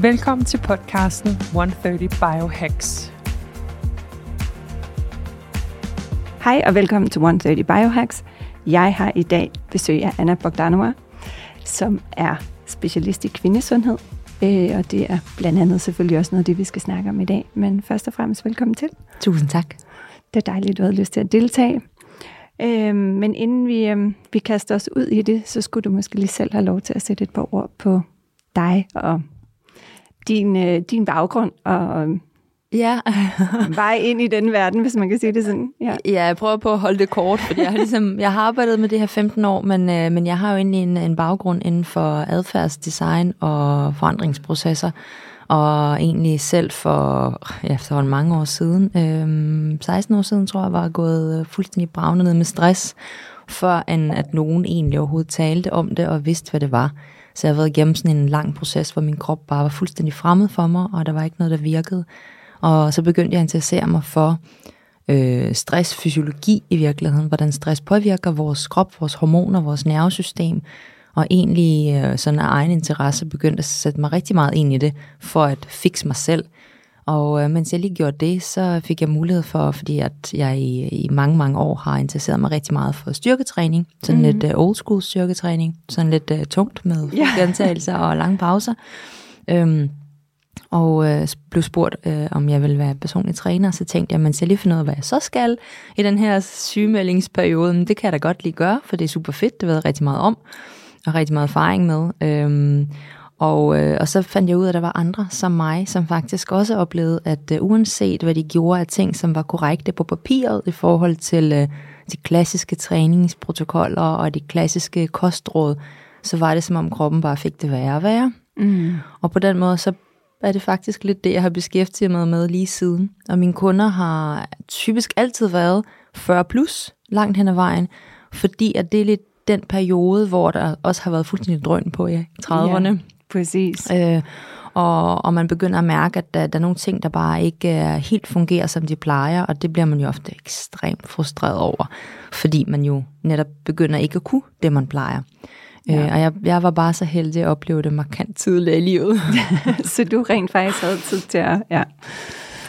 Velkommen til podcasten 130 Biohacks. Hej og velkommen til 130 Biohacks. Jeg har i dag besøg af Anna Bogdanova, som er specialist i kvindesundhed. Øh, og det er blandt andet selvfølgelig også noget af det, vi skal snakke om i dag. Men først og fremmest velkommen til. Tusind tak. Det er dejligt, at du havde lyst til at deltage. Øh, men inden vi, øh, vi kaster os ud i det, så skulle du måske lige selv have lov til at sætte et par ord på dig og din, øh, din baggrund og Ja. vej ind i den verden, hvis man kan sige det sådan. Ja, ja jeg prøver på at holde det kort, fordi jeg har, ligesom, jeg har arbejdet med det her 15 år, men, øh, men jeg har jo egentlig en, en baggrund inden for adfærdsdesign og forandringsprocesser, og egentlig selv for ja, efterhånden mange år siden, øh, 16 år siden tror jeg, var gået fuldstændig bravnet ned med stress, før end at nogen egentlig overhovedet talte om det og vidste, hvad det var. Så jeg har været igennem sådan en lang proces, hvor min krop bare var fuldstændig fremmed for mig, og der var ikke noget, der virkede. Og så begyndte jeg at interessere mig for øh, stressfysiologi i virkeligheden, hvordan stress påvirker vores krop, vores hormoner, vores nervesystem, og egentlig øh, sådan af egen interesse begyndte at sætte mig rigtig meget ind i det, for at fikse mig selv. Og øh, mens jeg lige gjorde det, så fik jeg mulighed for, fordi at jeg i, i mange, mange år har interesseret mig rigtig meget for styrketræning, sådan mm-hmm. lidt uh, old school styrketræning, sådan lidt uh, tungt med yeah. gentagelser og lange pauser. Øhm, og øh, blev spurgt, øh, om jeg ville være personlig træner, så tænkte jeg, man skal lige finde ud af, hvad jeg så skal i den her sygemeldingsperiode. Men det kan jeg da godt lige gøre, for det er super fedt, det ved jeg rigtig meget om, og rigtig meget erfaring med. Øhm, og, øh, og så fandt jeg ud af, at der var andre som mig, som faktisk også oplevede, at øh, uanset hvad de gjorde af ting, som var korrekte på papiret i forhold til øh, de klassiske træningsprotokoller og de klassiske kostråd, så var det som om kroppen bare fik det værre og værre. Mm. Og på den måde så er det faktisk lidt det, jeg har beskæftiget mig med lige siden. Og mine kunder har typisk altid været 40 plus langt hen ad vejen, fordi at det er lidt den periode, hvor der også har været fuldstændig drøn på i 30'erne. Ja, præcis. Øh, og, og man begynder at mærke, at der, der er nogle ting, der bare ikke uh, helt fungerer, som de plejer, og det bliver man jo ofte ekstremt frustreret over, fordi man jo netop begynder ikke at kunne det, man plejer. Ja. Øh, og jeg, jeg var bare så heldig at opleve det markant tidligere i livet. så du rent faktisk havde tid til at ja,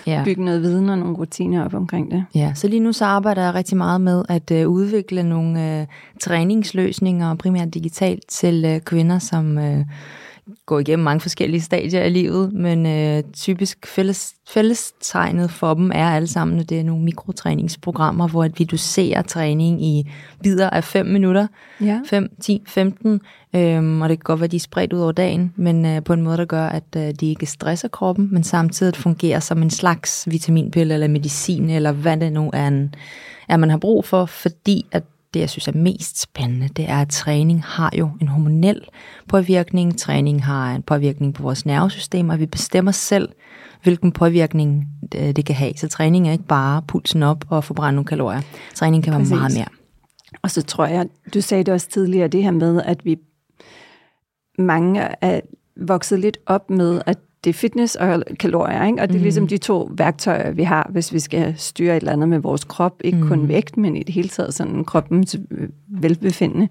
ja. bygge noget viden og nogle rutiner op omkring det. Ja, så lige nu så arbejder jeg rigtig meget med at uh, udvikle nogle uh, træningsløsninger, primært digitalt, til uh, kvinder, som... Uh, gå igennem mange forskellige stadier af livet, men øh, typisk fælles, fællestegnet for dem er alle sammen, det er nogle mikrotræningsprogrammer, hvor at vi doserer træning i bidder af 5 minutter, ja. 5, 10, 15, øhm, og det kan godt være, de er spredt ud over dagen, men øh, på en måde, der gør, at øh, de ikke stresser kroppen, men samtidig fungerer som en slags vitaminpille eller medicin, eller hvad det nu er, en, er man har brug for, fordi at det, jeg synes er mest spændende, det er, at træning har jo en hormonel påvirkning. Træning har en påvirkning på vores nervesystem, og vi bestemmer selv, hvilken påvirkning øh, det kan have. Så træning er ikke bare pulsen op og forbrænde nogle kalorier. Træning kan Præcis. være meget mere. Og så tror jeg, du sagde det også tidligere, det her med, at vi mange er vokset lidt op med, at det er fitness og kalorier, ikke? og det er mm. ligesom de to værktøjer, vi har, hvis vi skal styre et eller andet med vores krop. Ikke mm. kun vægt, men i det hele taget sådan kroppens velbefindende.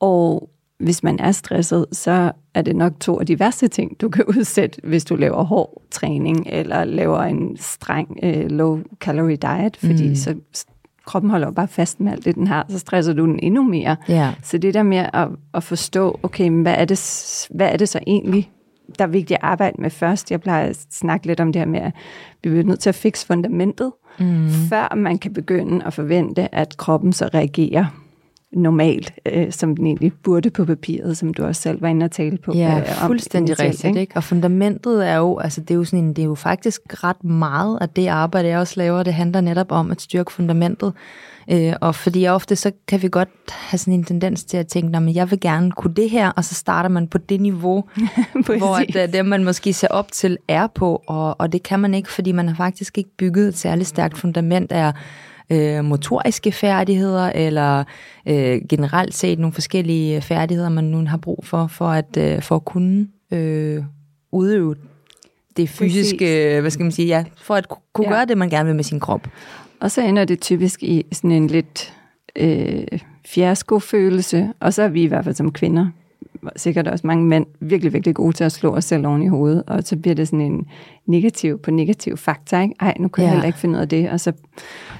Og hvis man er stresset, så er det nok to af de værste ting, du kan udsætte, hvis du laver hård træning, eller laver en streng uh, low-calorie diet, fordi mm. så kroppen holder jo bare fast med alt det, den har, så stresser du den endnu mere. Yeah. Så det der med at, at forstå, okay, men hvad er, det, hvad er det så egentlig, der er vigtigt at arbejde med først. Jeg plejer at snakke lidt om det her med, at vi bliver nødt til at fikse fundamentet, mm. før man kan begynde at forvente, at kroppen så reagerer normalt, øh, som den egentlig burde på papiret, som du også selv var inde og tale på. Ja, øh, om fuldstændig rigtigt. Ikke? ikke? Og fundamentet er jo, altså det er jo sådan en, det er jo faktisk ret meget af det arbejde, jeg også laver, det handler netop om at styrke fundamentet. Øh, og fordi ofte så kan vi godt have sådan en tendens til at tænke, men jeg vil gerne kunne det her, og så starter man på det niveau, hvor at, øh, det, man måske ser op til, er på, og, og det kan man ikke, fordi man har faktisk ikke bygget et særligt stærkt fundament af øh, motoriske færdigheder, eller øh, generelt set nogle forskellige færdigheder, man nu har brug for, for at, øh, for at kunne øh, udøve det fysiske, Præcis. hvad skal man sige, ja, for at kunne ja. gøre det, man gerne vil med sin krop. Og så ender det typisk i sådan en lidt øh, fiasko-følelse, og så er vi i hvert fald som kvinder, sikkert også mange mænd, virkelig, virkelig gode til at slå os selv oven i hovedet, og så bliver det sådan en negativ på negativ fakta, ikke? Ej, nu kan ja. jeg heller ikke finde ud af det, og så...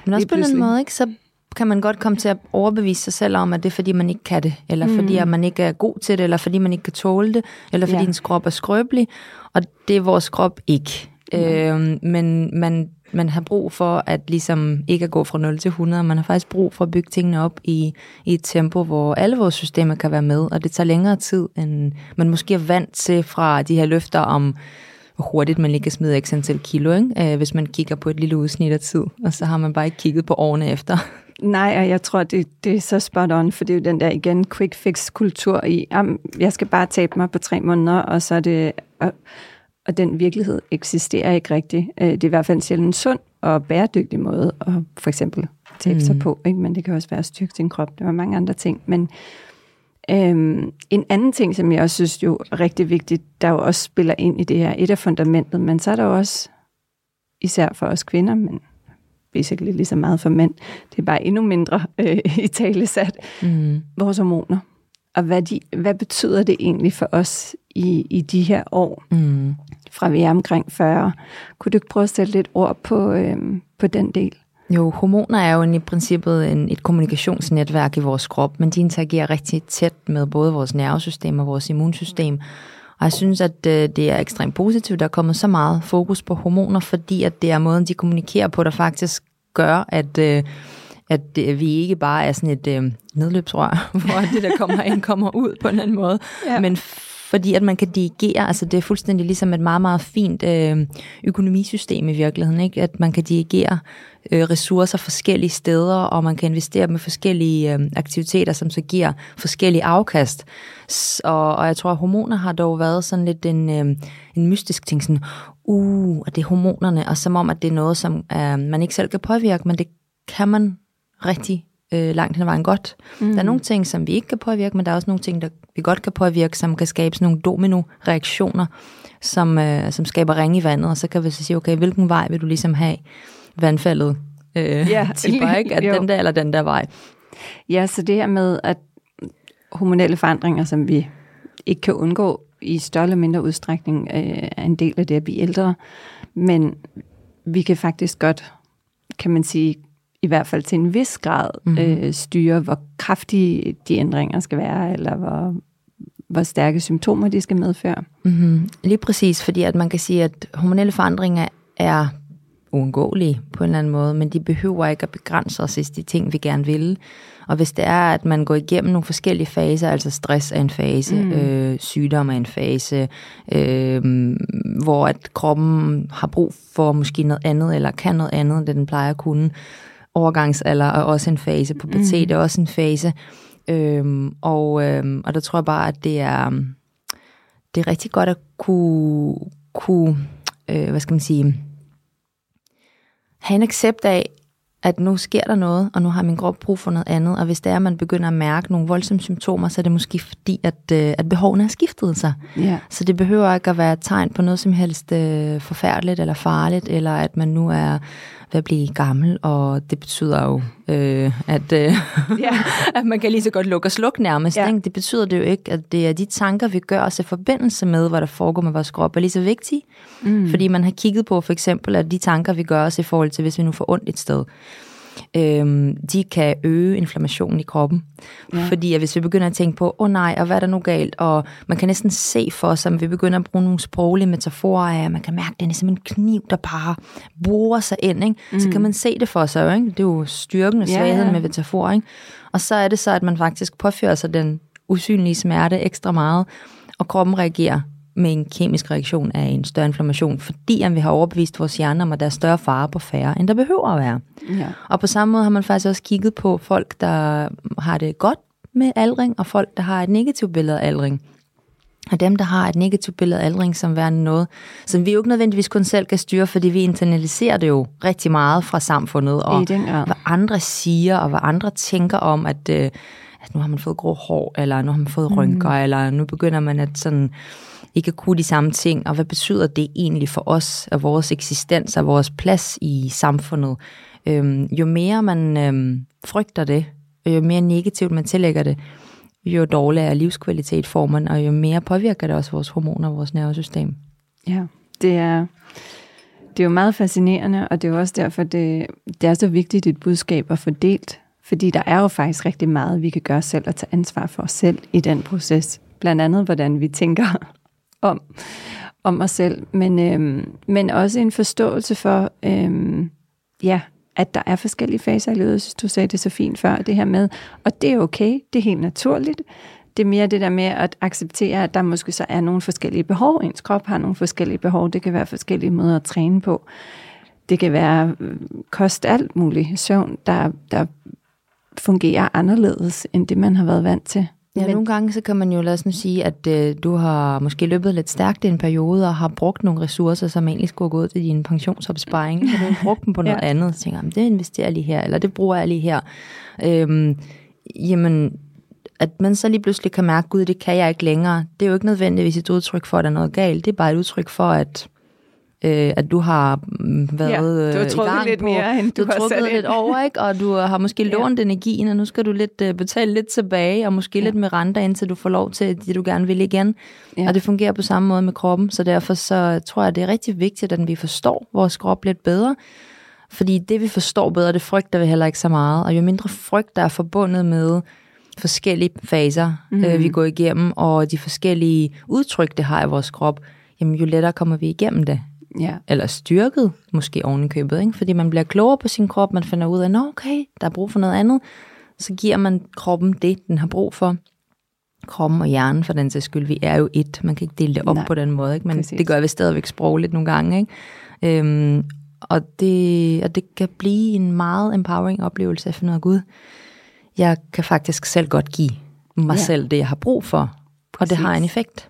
Men også på den måde, ikke? Så kan man godt komme til at overbevise sig selv om, at det er fordi, man ikke kan det, eller mm. fordi, at man ikke er god til det, eller fordi, man ikke kan tåle det, eller fordi ja. ens krop er skrøbelig, og det er vores krop ikke. Mm. Øh, men man man har brug for at ligesom ikke at gå fra 0 til 100. Man har faktisk brug for at bygge tingene op i, i et tempo, hvor alle vores systemer kan være med, og det tager længere tid, end man måske er vant til fra de her løfter om, hvor hurtigt man lige kan smide x antal kilo, ikke? Øh, hvis man kigger på et lille udsnit af tid, og så har man bare ikke kigget på årene efter. Nej, og jeg tror, det, det er så spot on, for det er jo den der igen quick fix kultur i, jeg skal bare tabe mig på tre måneder, og så er det... Og, og den virkelighed eksisterer ikke rigtigt. Øh, det er i hvert fald en sjældent sund og bæredygtig måde at for eksempel tabe mm. sig på, ikke? men det kan også være at styrke sin krop. Der var mange andre ting. Men øhm, en anden ting, som jeg også synes jo er rigtig vigtigt, der jo også spiller ind i det her, et af fundamentet, men så er der jo også, især for os kvinder, men basically lige så meget for mænd, det er bare endnu mindre øh, i tale sat, mm. vores hormoner. Og hvad, de, hvad betyder det egentlig for os i, i de her år? Mm fra vi er omkring 40. Kunne du ikke prøve at sætte lidt ord på, øh, på den del? Jo, hormoner er jo i princippet en, et kommunikationsnetværk i vores krop, men de interagerer rigtig tæt med både vores nervesystem og vores immunsystem. Og jeg synes, at øh, det er ekstremt positivt, der er kommet så meget fokus på hormoner, fordi at det er måden, de kommunikerer på, der faktisk gør, at, øh, at øh, vi ikke bare er sådan et øh, nedløbsrør, hvor det, der kommer ind, kommer ud på en anden måde, ja. men fordi at man kan dirigere, altså det er fuldstændig ligesom et meget, meget fint øh, økonomisystem i virkeligheden, ikke? at man kan dirigere øh, ressourcer forskellige steder, og man kan investere med forskellige øh, aktiviteter, som så giver forskellige afkast. Og, og jeg tror, at hormoner har dog været sådan lidt en, øh, en mystisk ting, sådan, uh, og det er hormonerne, og som om, at det er noget, som øh, man ikke selv kan påvirke, men det kan man rigtig øh, langt hen ad vejen godt. Mm. Der er nogle ting, som vi ikke kan påvirke, men der er også nogle ting, der vi godt kan påvirke, som kan skabe sådan nogle domino-reaktioner, som, øh, som skaber ring i vandet, og så kan vi så sige, okay, hvilken vej vil du ligesom have vandfaldet øh, ja, tipper, ikke? At den der eller den der vej. Ja, så det her med, at hormonelle forandringer, som vi ikke kan undgå i større eller mindre udstrækning, øh, er en del af det at blive ældre, men vi kan faktisk godt, kan man sige, i hvert fald til en vis grad mm. øh, styre, hvor kraftige de ændringer skal være, eller hvor, hvor stærke symptomer de skal medføre. Mm-hmm. Lige præcis, fordi at man kan sige, at hormonelle forandringer er uundgåelige på en eller anden måde, men de behøver ikke at begrænse os i de ting, vi gerne vil. Og hvis det er, at man går igennem nogle forskellige faser, altså stress er en fase, mm. øh, sygdom er en fase, øh, hvor at kroppen har brug for måske noget andet, eller kan noget andet, end den plejer at kunne, overgangsalder er også en fase, pubertet mm. er også en fase. Øhm, og, øhm, og der tror jeg bare, at det er, det er rigtig godt at kunne, kunne øh, hvad skal man sige, have en accept af, at nu sker der noget, og nu har min krop brug for noget andet, og hvis det er, at man begynder at mærke nogle voldsomme symptomer, så er det måske fordi, at, øh, at behovene har skiftet sig. Yeah. Så det behøver ikke at være et tegn på noget som helst øh, forfærdeligt eller farligt, eller at man nu er ved at blive gammel, og det betyder jo, øh, at, øh, yeah. at man kan lige så godt lukke og slukke nærmest. Yeah. Ikke? Det betyder det jo ikke, at det er de tanker, vi gør os i forbindelse med, hvad der foregår med vores krop, er lige så vigtige. Mm. Fordi man har kigget på for eksempel, at de tanker, vi gør os i forhold til, hvis vi nu får ondt et sted, øhm, de kan øge inflammationen i kroppen. Ja. Fordi at hvis vi begynder at tænke på, åh oh, nej, og hvad er der nu galt, og man kan næsten se for sig, at vi begynder at bruge nogle sproglige metaforer af, man kan mærke, at det er som en kniv, der bare borer sig ind, ikke? Mm. så kan man se det for sig. Ikke? Det er jo styrken og svagheden ja, ja. med metaforer. Ikke? Og så er det så, at man faktisk påfører sig den usynlige smerte ekstra meget, og kroppen reagerer med en kemisk reaktion af en større inflammation, fordi vi har overbevist vores hjerne om, at der er større fare på færre, end der behøver at være. Ja. Og på samme måde har man faktisk også kigget på folk, der har det godt med aldring, og folk, der har et negativt billede af aldring. Og dem, der har et negativt billede af aldring som værende noget, som vi jo ikke nødvendigvis kun selv kan styre, fordi vi internaliserer det jo rigtig meget fra samfundet, og hvad andre siger, og hvad andre tænker om, at, øh, at nu har man fået grå hår, eller nu har man fået rynker, mm. eller nu begynder man at sådan ikke at kunne de samme ting, og hvad betyder det egentlig for os, og vores eksistens og vores plads i samfundet. Øhm, jo mere man øhm, frygter det, og jo mere negativt man tillægger det, jo dårligere livskvalitet får man, og jo mere påvirker det også vores hormoner og vores nervesystem. Ja, det er, det er jo meget fascinerende, og det er jo også derfor, det, det er så vigtigt et budskab at få delt, fordi der er jo faktisk rigtig meget, vi kan gøre selv og tage ansvar for os selv i den proces. Blandt andet, hvordan vi tænker om, om os selv, men, øhm, men også en forståelse for, øhm, ja, at der er forskellige faser i livet. synes, du sagde det så fint før, det her med, og det er okay, det er helt naturligt. Det er mere det der med at acceptere, at der måske så er nogle forskellige behov. Ens krop har nogle forskellige behov. Det kan være forskellige måder at træne på. Det kan være øh, kost alt muligt. Søvn, der, der fungerer anderledes, end det man har været vant til. Ja, Men... nogle gange så kan man jo lade os nu sige, at øh, du har måske løbet lidt stærkt i en periode, og har brugt nogle ressourcer, som egentlig skulle gå til din pensionsopsparing, og du har brugt dem på noget ja. andet, så tænker jeg, det investerer jeg lige her, eller det bruger jeg lige her. Øhm, jamen, at man så lige pludselig kan mærke, gud, det kan jeg ikke længere, det er jo ikke nødvendigvis et udtryk for, at der er noget galt, det er bare et udtryk for, at øh, at du har mm, været ja, du har øh, i gang lidt på, mere, end du, du har trukket lidt over, ikke? og du har måske lånt ja. energien, og nu skal du lidt uh, betale lidt tilbage, og måske ja. lidt med renter, indtil du får lov til det, du gerne vil igen. Ja. Og det fungerer på samme måde med kroppen, så derfor så tror jeg, det er rigtig vigtigt, at vi forstår vores krop lidt bedre, fordi det, vi forstår bedre, det frygter vi heller ikke så meget, og jo mindre frygt, der er forbundet med forskellige faser, mm. øh, vi går igennem, og de forskellige udtryk, det har i vores krop, jamen jo lettere kommer vi igennem det. Ja. Eller styrket, måske oven i købet, ikke? fordi man bliver klogere på sin krop, man finder ud af, at okay, der er brug for noget andet, så giver man kroppen det, den har brug for. Kroppen og hjernen, for den sags skyld, vi er jo et. Man kan ikke dele det op Nej, på den måde, ikke? men præcis. det gør vi stadigvæk sprogligt nogle gange. Ikke? Øhm, og, det, og det kan blive en meget empowering oplevelse at finde ud af, Gud, jeg kan faktisk selv godt give mig ja. selv det, jeg har brug for. Præcis. Og det har en effekt.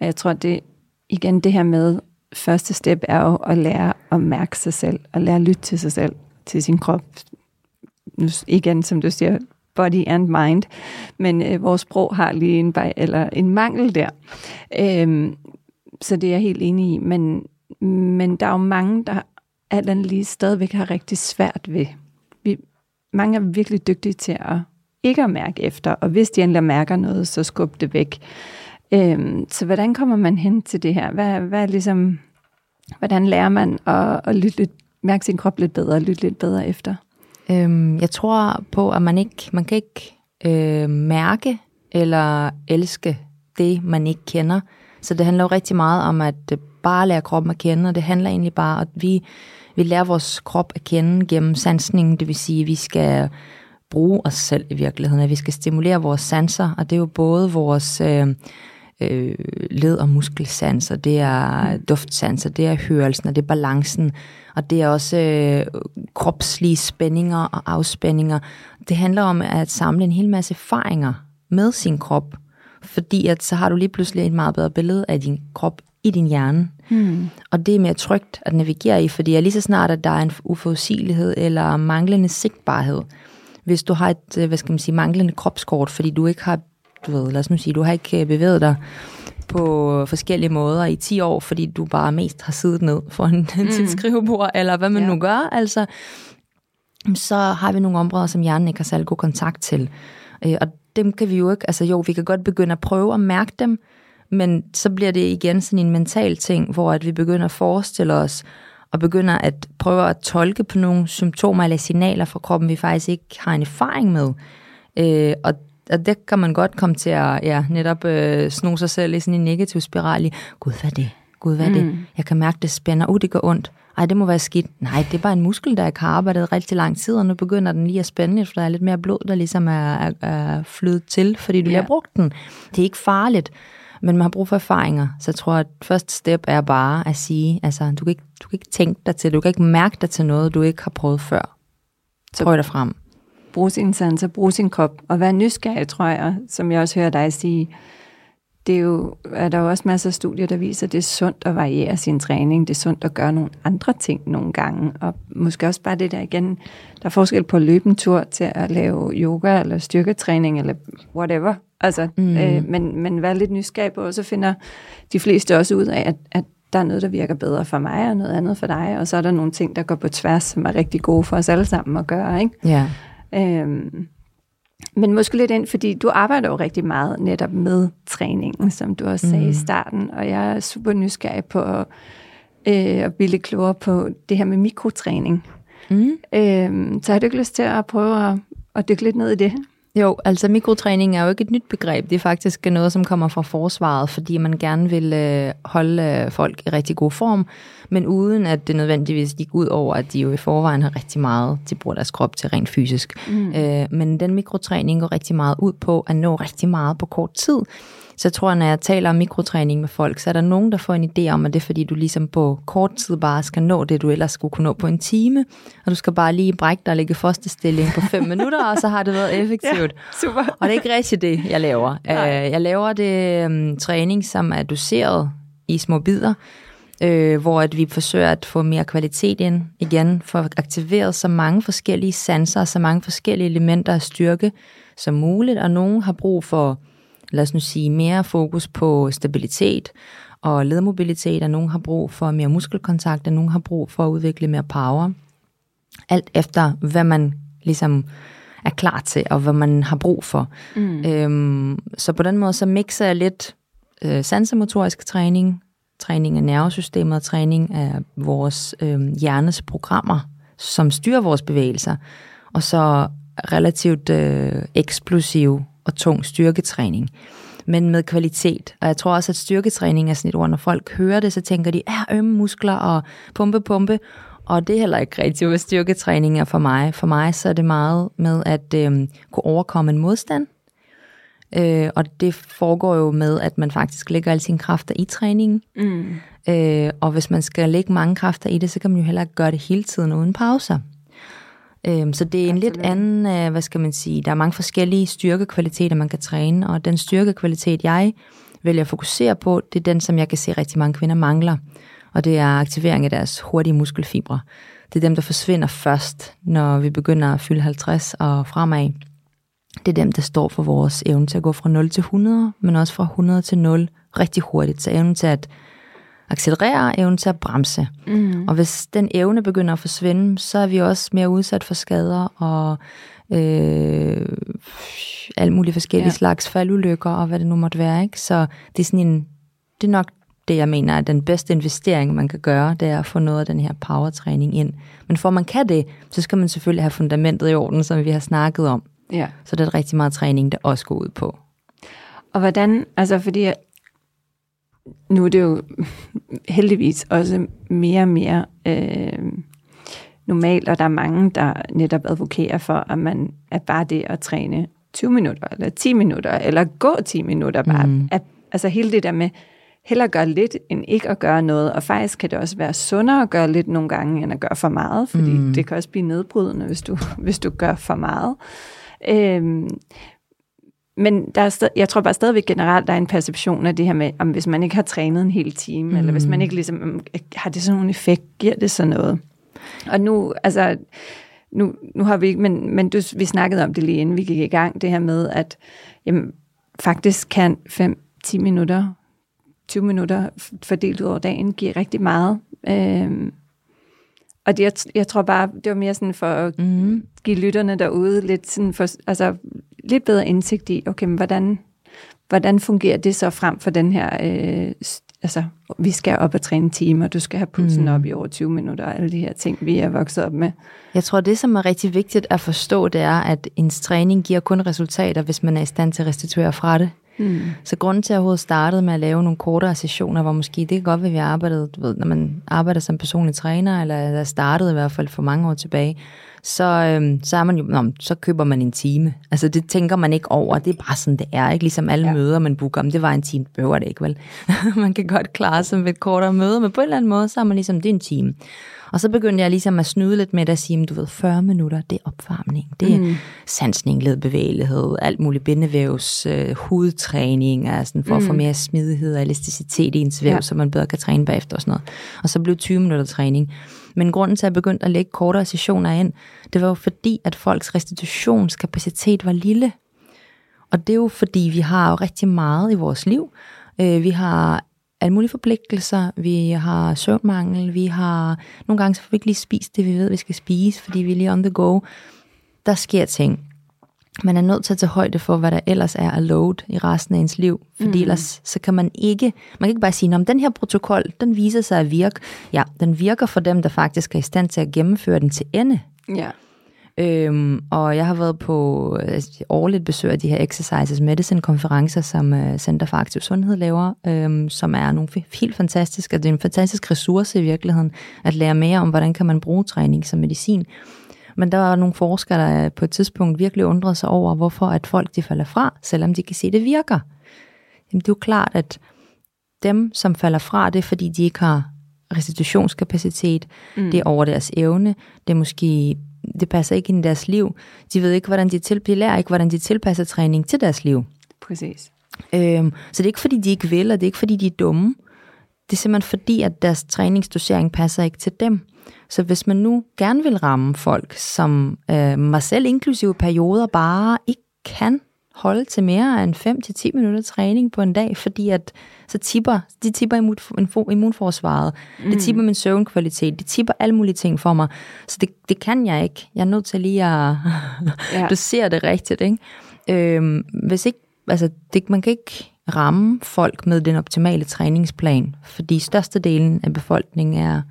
Og jeg tror, det igen det her med første step er jo at lære at mærke sig selv, og lære at lytte til sig selv, til sin krop. Nu, igen, som du siger, body and mind, men øh, vores sprog har lige en, eller en mangel der. Øhm, så det er jeg helt enig i, men, men der er jo mange, der alt andet lige stadigvæk har rigtig svært ved. Vi, mange er virkelig dygtige til at ikke at mærke efter, og hvis de endelig mærker noget, så skub det væk. Øhm, så hvordan kommer man hen til det her? Hvad, hvad er ligesom, hvordan lærer man at, at lytte lidt, mærke sin krop lidt bedre og lytte lidt bedre efter? Øhm, jeg tror på, at man ikke man kan ikke øh, mærke eller elske det, man ikke kender. Så det handler jo rigtig meget om at bare lære kroppen at kende, og det handler egentlig bare, at vi, vi lærer vores krop at kende gennem sansningen, det vil sige, at vi skal bruge os selv i virkeligheden, at vi skal stimulere vores sanser, og det er jo både vores øh, øh, led- og muskelsanser, det er mm. duftsanser, det er hørelsen, og det er balancen, og det er også øh, kropslige spændinger og afspændinger. Det handler om at samle en hel masse erfaringer med sin krop, fordi at så har du lige pludselig et meget bedre billede af din krop i din hjerne. Mm. Og det er mere trygt at navigere i, fordi lige så snart, at der er en uforudsigelighed eller manglende sigtbarhed, hvis du har et, øh, hvad skal man sige, manglende kropskort, fordi du ikke har du ved, lad os nu sige, du har ikke øh, bevæget dig på forskellige måder i 10 år, fordi du bare mest har siddet ned for en, mm. sit skrivebord, eller hvad man ja. nu gør, altså, så har vi nogle områder, som hjernen ikke har særlig god kontakt til. Øh, og dem kan vi jo ikke, altså jo, vi kan godt begynde at prøve at mærke dem, men så bliver det igen sådan en mental ting, hvor at vi begynder at forestille os, og begynder at prøve at tolke på nogle symptomer eller signaler fra kroppen, vi faktisk ikke har en erfaring med. Øh, og og det kan man godt komme til at ja, netop øh, sno sig selv i sådan en negativ spiral i, gud, hvad er det? Gud, hvad er det? Mm. Jeg kan mærke, det spænder. Uh, det gør ondt. Ej, det må være skidt. Nej, det er bare en muskel, der ikke har arbejdet rigtig lang tid, og nu begynder den lige at spænde, for der er lidt mere blod, der ligesom er, er, er flydet til, fordi du ja. lige har brugt den. Det er ikke farligt, men man har brug for erfaringer. Så jeg tror, at første step er bare at sige, altså, du kan ikke, du kan ikke tænke dig til, du kan ikke mærke dig til noget, du ikke har prøvet før. Så prøv dig frem. Brug sin sanser, brug sin krop, og vær nysgerrig, tror jeg, som jeg også hører dig sige, det er jo, er der jo også masser af studier, der viser, at det er sundt at variere sin træning. Det er sundt at gøre nogle andre ting nogle gange. Og måske også bare det der igen, der er forskel på at løbe en tur til at lave yoga eller styrketræning eller whatever. Altså, mm. øh, men, men vær lidt nysgerrig på, og så finder de fleste også ud af, at, at der er noget, der virker bedre for mig, og noget andet for dig, og så er der nogle ting, der går på tværs, som er rigtig gode for os alle sammen at gøre, ikke? Ja. Øhm, men måske lidt ind, fordi du arbejder jo rigtig meget netop med træningen, som du også sagde mm. i starten, og jeg er super nysgerrig på at, øh, at blive lidt klogere på det her med mikrotræning. Mm. Øhm, så har du ikke lyst til at prøve at, at dykke lidt ned i det? Jo, altså mikrotræning er jo ikke et nyt begreb. Det er faktisk noget, som kommer fra forsvaret, fordi man gerne vil øh, holde øh, folk i rigtig god form, men uden at det nødvendigvis gik ud over, at de jo i forvejen har rigtig meget, de bruger deres krop til rent fysisk. Mm. Øh, men den mikrotræning går rigtig meget ud på at nå rigtig meget på kort tid. Så jeg tror, når jeg taler om mikrotræning med folk, så er der nogen, der får en idé om, at det er fordi, du ligesom på kort tid bare skal nå det, du ellers skulle kunne nå på en time, og du skal bare lige brække dig og lægge fosterstilling på fem minutter, og så har det været effektivt. Ja, super. Og det er ikke rigtigt det, jeg laver. Nej. Øh, jeg laver det um, træning, som er doseret i små bidder, øh, hvor at vi forsøger at få mere kvalitet ind igen, for at aktivere så mange forskellige sanser, så mange forskellige elementer af styrke som muligt, og nogen har brug for lad os nu sige, mere fokus på stabilitet og ledmobilitet, og nogen har brug for mere muskelkontakt, og nogen har brug for at udvikle mere power. Alt efter, hvad man ligesom er klar til, og hvad man har brug for. Mm. Øhm, så på den måde, så mixer jeg lidt øh, sansemotorisk træning, træning af nervesystemet og træning af vores øh, hjernes programmer, som styrer vores bevægelser, og så relativt øh, eksplosiv og tung styrketræning, men med kvalitet. Og jeg tror også, at styrketræning er sådan et ord, når folk hører det, så tænker de, er ømme muskler og pumpe, pumpe. Og det er heller ikke rigtigt, hvad styrketræning er for mig. For mig så er det meget med at øh, kunne overkomme en modstand. Øh, og det foregår jo med, at man faktisk lægger alle sine kræfter i træningen. Mm. Øh, og hvis man skal lægge mange kræfter i det, så kan man jo heller ikke gøre det hele tiden uden pauser. Øhm, så det er en Absolut. lidt anden, øh, hvad skal man sige, der er mange forskellige styrkekvaliteter, man kan træne, og den styrkekvalitet, jeg vælger at fokusere på, det er den, som jeg kan se rigtig mange kvinder mangler, og det er aktivering af deres hurtige muskelfibre. Det er dem, der forsvinder først, når vi begynder at fylde 50 og fremad. Det er dem, der står for vores evne til at gå fra 0 til 100, men også fra 100 til 0 rigtig hurtigt. Så evnen til at accelerere, evnen til at bremse. Mm. Og hvis den evne begynder at forsvinde, så er vi også mere udsat for skader og øh, alle mulige forskellige ja. slags faldulykker og hvad det nu måtte være. Ikke? Så det er sådan en, det er nok det, jeg mener er den bedste investering, man kan gøre, det er at få noget af den her powertræning ind. Men for at man kan det, så skal man selvfølgelig have fundamentet i orden, som vi har snakket om. Ja. Så det er rigtig meget træning, der også går ud på. Og hvordan, altså fordi nu er det jo heldigvis også mere og mere øh, normalt, og der er mange, der netop advokerer for, at man er bare det at træne 20 minutter, eller 10 minutter, eller gå 10 minutter bare. Mm. At, altså hele det der med, hellere gøre lidt, end ikke at gøre noget. Og faktisk kan det også være sundere at gøre lidt nogle gange, end at gøre for meget, fordi mm. det kan også blive nedbrydende, hvis du, hvis du gør for meget. Øhm, men der er sted, jeg tror bare stadigvæk generelt, der er en perception af det her med, om hvis man ikke har trænet en hel time, mm. eller hvis man mm. ikke ligesom, har det sådan en effekt, giver det så noget? Og nu, altså, nu, nu har vi ikke, men, men du, vi snakkede om det lige inden vi gik i gang, det her med, at jamen, faktisk kan 5-10 minutter, 20 minutter fordelt ud over dagen, give rigtig meget. Øhm, og det, jeg, jeg tror bare, det var mere sådan for at mm. give lytterne derude lidt, sådan for, altså, lidt bedre indsigt i, okay, men hvordan, hvordan fungerer det så frem for den her øh, altså, vi skal op og træne en time, og du skal have pulsen mm. op i over 20 minutter, og alle de her ting, vi er vokset op med. Jeg tror, det, som er rigtig vigtigt at forstå, det er, at ens træning giver kun resultater, hvis man er i stand til at restituere fra det. Mm. Så grunden til, at jeg overhovedet startede med at lave nogle kortere sessioner, var måske, det kan godt være, at vi arbejdede, du ved, når man arbejder som personlig træner, eller jeg startede i hvert fald for mange år tilbage, så, øhm, så, er man jo, nå, så køber man en time. Altså det tænker man ikke over, det er bare sådan, det er. Ikke ligesom alle ja. møder, man booker, om det var en time, behøver det ikke vel. man kan godt klare sig med et kortere møde, men på en eller anden måde, så er man ligesom, det er en time. Og så begyndte jeg ligesom at snyde lidt med det at sige, du ved, 40 minutter, det er opvarmning, det er mm. sansning, ledbevægelighed, alt muligt bindevævs, øh, hudtræning, altså for mm. at få mm. mere smidighed og elasticitet i ens væv, ja. så man bedre kan træne bagefter og sådan noget. Og så blev 20 minutter træning. Men grunden til, at jeg begyndte at lægge kortere sessioner ind, det var jo fordi, at folks restitutionskapacitet var lille. Og det er jo fordi, vi har jo rigtig meget i vores liv. Øh, vi har alle mulige forpligtelser, vi har søvnmangel, vi har nogle gange så får vi ikke lige spist det, vi ved, vi skal spise, fordi vi er lige on the go. Der sker ting. Man er nødt til at tage højde for, hvad der ellers er at load i resten af ens liv. Fordi mm. ellers så kan man ikke, man kan ikke bare sige, at den her protokol, den viser sig at virke. Ja, den virker for dem, der faktisk er i stand til at gennemføre den til ende. Ja. Øhm, og jeg har været på altså, årligt besøg af de her Exercises Medicine konferencer, som uh, Center for Aktiv Sundhed laver, øhm, som er nogle helt fantastiske, det er en fantastisk ressource i virkeligheden, at lære mere om, hvordan kan man bruge træning som medicin. Men der var nogle forskere, der på et tidspunkt virkelig undrede sig over, hvorfor at folk de falder fra, selvom de kan se, at det virker. Jamen, det er jo klart, at dem, som falder fra, det er fordi, de ikke har restitutionskapacitet, mm. det er over deres evne, det er måske det passer ikke ind i deres liv. De ved ikke, hvordan de, til, de lærer ikke, hvordan de tilpasser træning til deres liv. Præcis. Øhm, så det er ikke, fordi de ikke vil, og det er ikke, fordi de er dumme. Det er simpelthen fordi, at deres træningsdosering passer ikke til dem. Så hvis man nu gerne vil ramme folk, som øh, mig selv inklusive perioder bare ikke kan holde til mere end 5-10 minutter træning på en dag, fordi at så tipper, de tipper immunforsvaret, mm. det tipper min søvnkvalitet, det tipper alle mulige ting for mig. Så det, det kan jeg ikke. Jeg er nødt til lige at ja. dosere det rigtigt. Ikke? Øhm, hvis ikke, altså det, man kan ikke ramme folk med den optimale træningsplan, fordi størstedelen af befolkningen er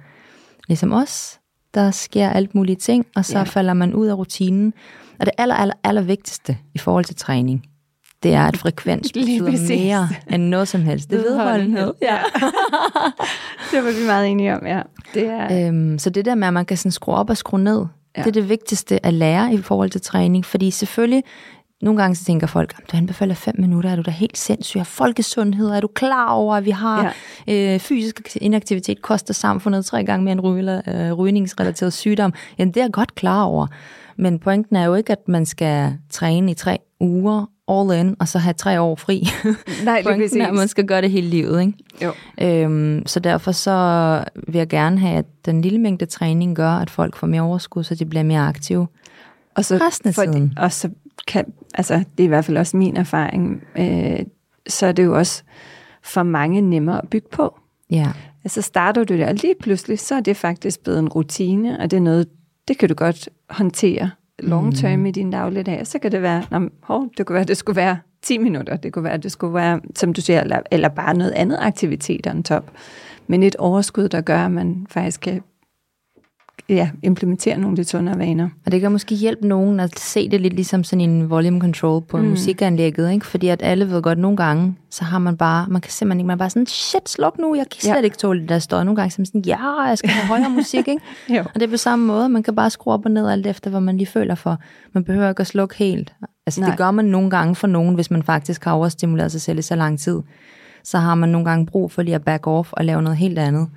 ligesom os, der sker alt mulige ting, og så ja. falder man ud af rutinen. Og det aller, aller, aller vigtigste i forhold til træning, det er, at frekvens betyder mere end noget som helst. Det vedholdenhed. Ja. det var vi meget enige om, ja. Det er... øhm, så det der med, at man kan sådan skrue op og skrue ned, ja. det er det vigtigste at lære i forhold til træning. Fordi selvfølgelig, nogle gange så tænker folk, du anbefaler fem minutter, er du da helt sindssyg? Folkesundhed, er du klar over, at vi har ja. øh, fysisk inaktivitet, koster samfundet tre gange mere end ryge, øh, rygningsrelateret sygdom? Ja, det er jeg godt klar over. Men pointen er jo ikke, at man skal træne i tre uger all in, og så have tre år fri. Nej, det er at man skal gøre det hele livet. Ikke? Jo. Øhm, så derfor så vil jeg gerne have, at den lille mængde træning gør, at folk får mere overskud, så de bliver mere aktive. Og så, resten af tiden. og så kan, altså det er i hvert fald også min erfaring, øh, så er det jo også for mange nemmere at bygge på. Ja. Altså starter du det, og lige pludselig, så er det faktisk blevet en rutine, og det er noget, det kan du godt håndtere long term mm. i din dagligdag. Så kan det være, nå, hov, det kunne være, det skulle være 10 minutter, det kunne være, det skulle være, som du siger, eller, eller bare noget andet aktivitet on top. Men et overskud, der gør, at man faktisk kan ja, implementere nogle lidt sundere vaner. Og det kan måske hjælpe nogen at se det lidt ligesom sådan en volume control på mm. musikanlægget, ikke? Fordi at alle ved godt, nogle gange, så har man bare, man kan simpelthen ikke, man er bare sådan, shit, sluk nu, jeg kan slet ja. ikke tåle det der står. Nogle gange så sådan, ja, jeg skal have højere musik, ikke? jo. Og det er på samme måde, man kan bare skrue op og ned alt efter, hvad man lige føler for. Man behøver ikke at slukke helt. Altså Nej. det gør man nogle gange for nogen, hvis man faktisk har overstimuleret sig selv i så lang tid. Så har man nogle gange brug for lige at back off og lave noget helt andet.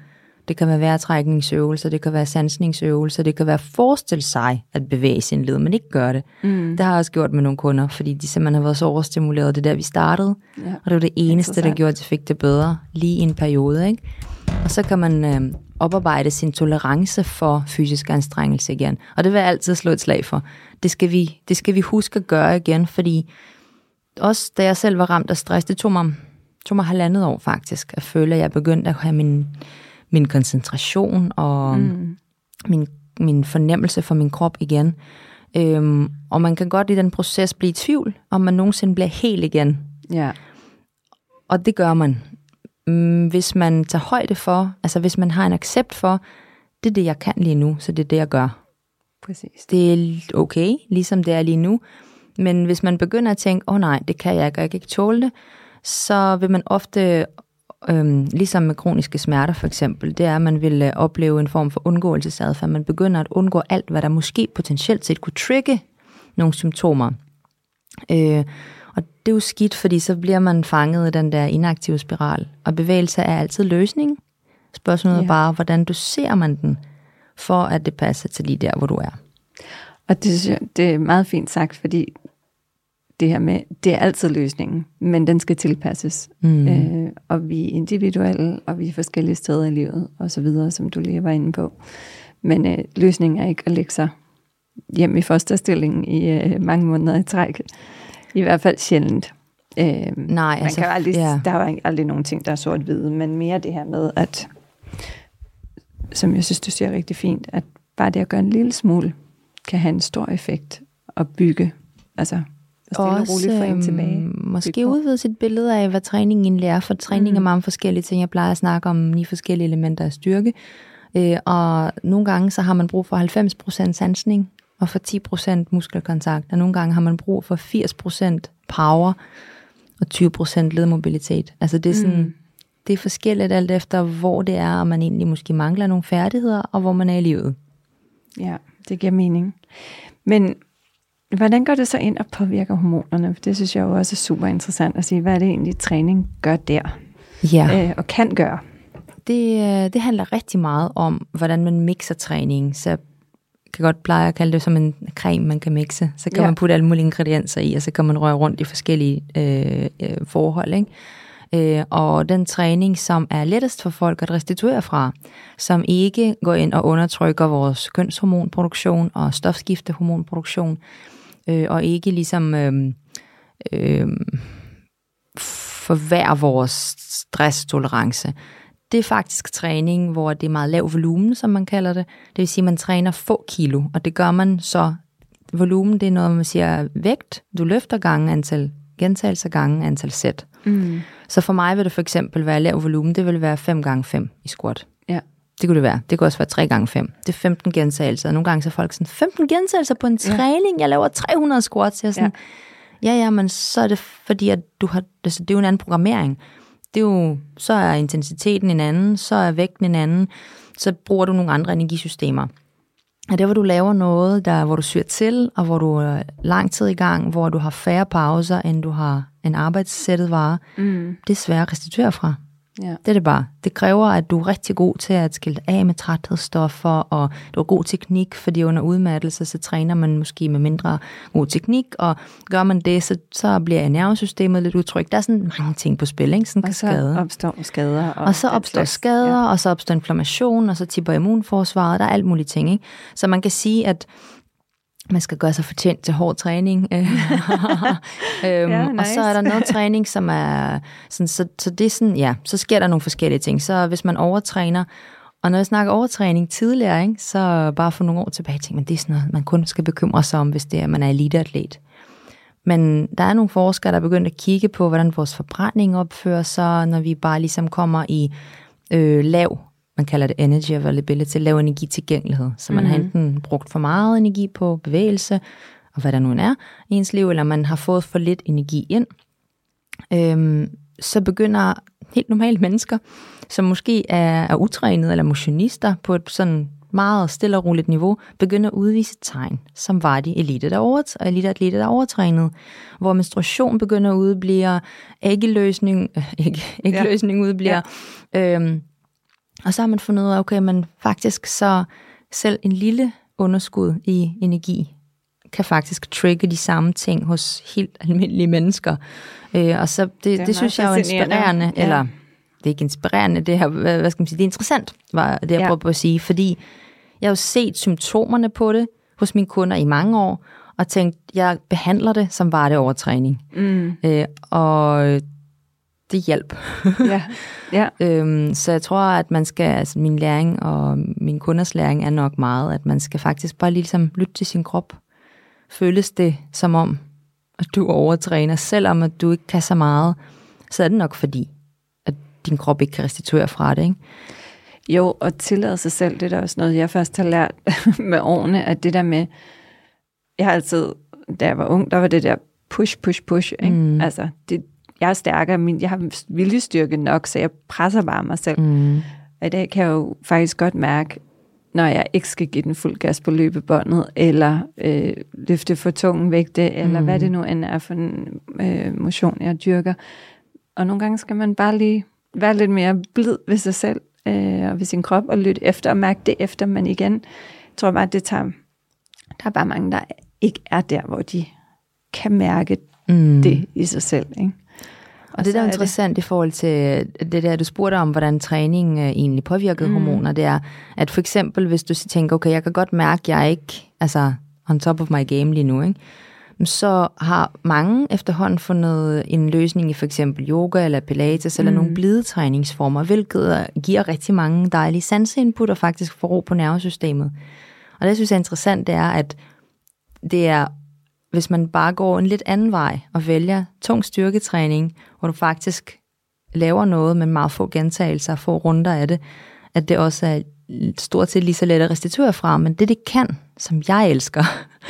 Det kan være vejrtrækningsøvelser, det kan være sansningsøvelser, det kan være forestille sig at bevæge sin led, men ikke gøre det. Mm. Det har jeg også gjort med nogle kunder, fordi de simpelthen har været så overstimuleret, det der vi startede, ja. og det var det eneste, der gjorde, at de fik det bedre lige i en periode. Ikke? Og så kan man øh, oparbejde sin tolerance for fysisk anstrengelse igen. Og det vil jeg altid slå et slag for. Det skal vi, det skal vi huske at gøre igen, fordi også da jeg selv var ramt af stress, det tog mig, tog mig halvandet år faktisk, at føle, at jeg begyndte at have min min koncentration og mm. min, min fornemmelse for min krop igen. Øhm, og man kan godt i den proces blive i tvivl, om man nogensinde bliver helt igen. Ja. Og det gør man. mm, hvis man tager højde for, altså hvis man har en accept for, det er det, jeg kan lige nu, så det er det, jeg gør. Præcis. Det er okay, ligesom det er lige nu. Men hvis man begynder at tænke, åh oh, nej, det kan jeg ikke, jeg kan ikke tåle det, så vil man ofte, øhm, ligesom med kroniske smerter for eksempel, det er, at man vil øh, opleve en form for undgåelsesadfærd. Man begynder at undgå alt, hvad der måske potentielt set kunne trigge nogle symptomer. Øh, og det er jo skidt, fordi så bliver man fanget i den der inaktive spiral. Og bevægelse er altid løsning. Spørgsmålet ja. er bare, hvordan du ser man den, for at det passer til lige der, hvor du er. Og det, det er meget fint sagt, fordi det her med, det er altid løsningen, men den skal tilpasses. Mm. Øh, og vi er individuelle, og vi er forskellige steder i livet, og så videre, som du lige var inde på. Men øh, løsningen er ikke at lægge sig hjem i fosterstillingen i øh, mange måneder i træk. I hvert fald sjældent. Øh, Nej, man altså, kan aldrig, ja. Der er aldrig nogen ting, der er sort-hvide, men mere det her med, at, som jeg synes, du siger rigtig fint, at bare det at gøre en lille smule, kan have en stor effekt og bygge, altså og roligt få en tilbage. Øhm, måske udvide sit billede af, hvad træningen egentlig er, for træning mm. er mange forskellige ting. Jeg plejer at snakke om ni forskellige elementer af styrke, øh, og nogle gange så har man brug for 90% sansning, og for 10% muskelkontakt, og nogle gange har man brug for 80% power, og 20% ledmobilitet. Altså det er sådan, mm. det er forskelligt alt efter, hvor det er, og man egentlig måske mangler nogle færdigheder, og hvor man er i livet. Ja, det giver mening. Men hvordan går det så ind og påvirker hormonerne? For det synes jeg jo også er super interessant at sige. Hvad er det egentlig, træning gør der? Ja. Øh, og kan gøre? Det, øh, det handler rigtig meget om, hvordan man mixer træning. Så jeg kan godt pleje at kalde det som en creme, man kan mixe. Så kan ja. man putte alle mulige ingredienser i, og så kan man røre rundt i forskellige øh, øh, forhold. Ikke? Øh, og den træning, som er lettest for folk at restituere fra, som ikke går ind og undertrykker vores kønshormonproduktion og stofskiftehormonproduktion, øh, og ikke ligesom øh, øh, forværrer vores stresstolerance. Det er faktisk træning, hvor det er meget lav volumen, som man kalder det. Det vil sige, at man træner få kilo, og det gør man så. Volumen, det er noget, man siger vægt. Du løfter gange antal gentagelser gange antal sæt. Mm. Så for mig vil det for eksempel være lav volumen, det vil være 5 gange 5 i squat. Ja. Det kunne det være. Det kunne også være 3 gange 5 Det er 15 gentagelser. Nogle gange så er folk sådan, 15 gentagelser på en træning? Jeg laver 300 squats. Jeg sådan, ja. ja, ja, men så er det fordi, at du har, altså, det er jo en anden programmering. Det er jo, så er intensiteten en anden, så er vægten en anden, så bruger du nogle andre energisystemer. Og der, hvor du laver noget, der, hvor du syr til, og hvor du er lang tid i gang, hvor du har færre pauser, end du har en arbejdssættet vare, mm. det er svært at restituere fra. Ja. Det er det bare. Det kræver, at du er rigtig god til at skille af med træthedsstoffer, og du har god teknik, fordi under udmattelse, så træner man måske med mindre god teknik, og gør man det, så, så bliver nervesystemet lidt utrygt. Der er sådan mange ting på spil, ikke? Sådan og så skade. opstår skader. Og, og så opstår skader, ja. og så opstår inflammation, og så tipper immunforsvaret, der er alt muligt ting, ikke? Så man kan sige, at man skal gøre sig fortjent til hård træning. øhm, ja, nice. Og så er der noget træning, som er sådan, så, så det er sådan, ja, så sker der nogle forskellige ting. Så hvis man overtræner, og når jeg snakker overtræning tidligere, ikke, så bare for nogle år tilbage, tænkte man, det er sådan noget, man kun skal bekymre sig om, hvis det er, man er eliteatlet. Men der er nogle forskere, der er begyndt at kigge på, hvordan vores forbrænding opfører sig, når vi bare ligesom kommer i øh, lav man kalder det energy availability, lav energitilgængelighed. Så man mm. har mhm. enten brugt for meget energi på bevægelse, og hvad der nu er i ens liv, eller man har fået for lidt energi ind. Øhm, så begynder helt normale mennesker, som måske er, er utrænet eller motionister på et sådan meget stille og roligt niveau, begynder at udvise tegn, som var de elite, der over, elite atleter, der overtrænet, hvor menstruation begynder at udblive, æggeløsning, øh, æg, æggeløsning ja. udbliver, ja. øhm, og så har man fundet ud af, okay, men faktisk så selv en lille underskud i energi kan faktisk trigge de samme ting hos helt almindelige mennesker. Øh, og så det, det, det synes jeg er inspirerende, ja. eller det er ikke inspirerende, det her, hvad, skal man sige, det er interessant, var det jeg ja. prøver på at sige, fordi jeg har jo set symptomerne på det hos mine kunder i mange år, og tænkt, jeg behandler det som var det overtræning. Mm. Øh, og det hjælp. ja. ja. øhm, så jeg tror, at man skal, altså min læring og min kunders læring er nok meget, at man skal faktisk bare ligesom lytte til sin krop. Føles det som om, at du overtræner, selvom at du ikke kan så meget, så er det nok fordi, at din krop ikke kan restituere fra det, ikke? Jo, og tillade sig selv, det er da også noget, jeg først har lært med årene, at det der med, jeg har altid, da jeg var ung, der var det der push, push, push, ikke? Mm. Altså, det, jeg er stærkere, min, jeg har viljestyrke nok, så jeg presser bare mig selv. Mm. Og i dag kan jeg jo faktisk godt mærke, når jeg ikke skal give den fuld gas på løbebåndet, eller øh, løfte for tunge vægte, eller mm. hvad det nu end er for en øh, motion, jeg dyrker. Og nogle gange skal man bare lige være lidt mere blid ved sig selv, øh, og ved sin krop, og lytte efter, og mærke det efter, men igen, jeg tror bare, at det tager, der er bare mange, der ikke er der, hvor de kan mærke mm. det i sig selv, ikke? Og det, der er interessant det. i forhold til det der, du spurgte om, hvordan træning øh, egentlig påvirkede mm. hormoner, det er, at for eksempel, hvis du tænker, okay, jeg kan godt mærke, at jeg er ikke altså, on top of my game lige nu, ikke? så har mange efterhånden fundet en løsning i for eksempel yoga eller pilates eller mm. nogle blide træningsformer, hvilket giver rigtig mange dejlige sanseinput og faktisk får ro på nervesystemet. Og det, jeg synes er interessant, det er, at det er hvis man bare går en lidt anden vej og vælger tung styrketræning, hvor du faktisk laver noget med meget få gentagelser få runder af det, at det også er stort set lige så let at restituere fra, men det det kan, som jeg elsker,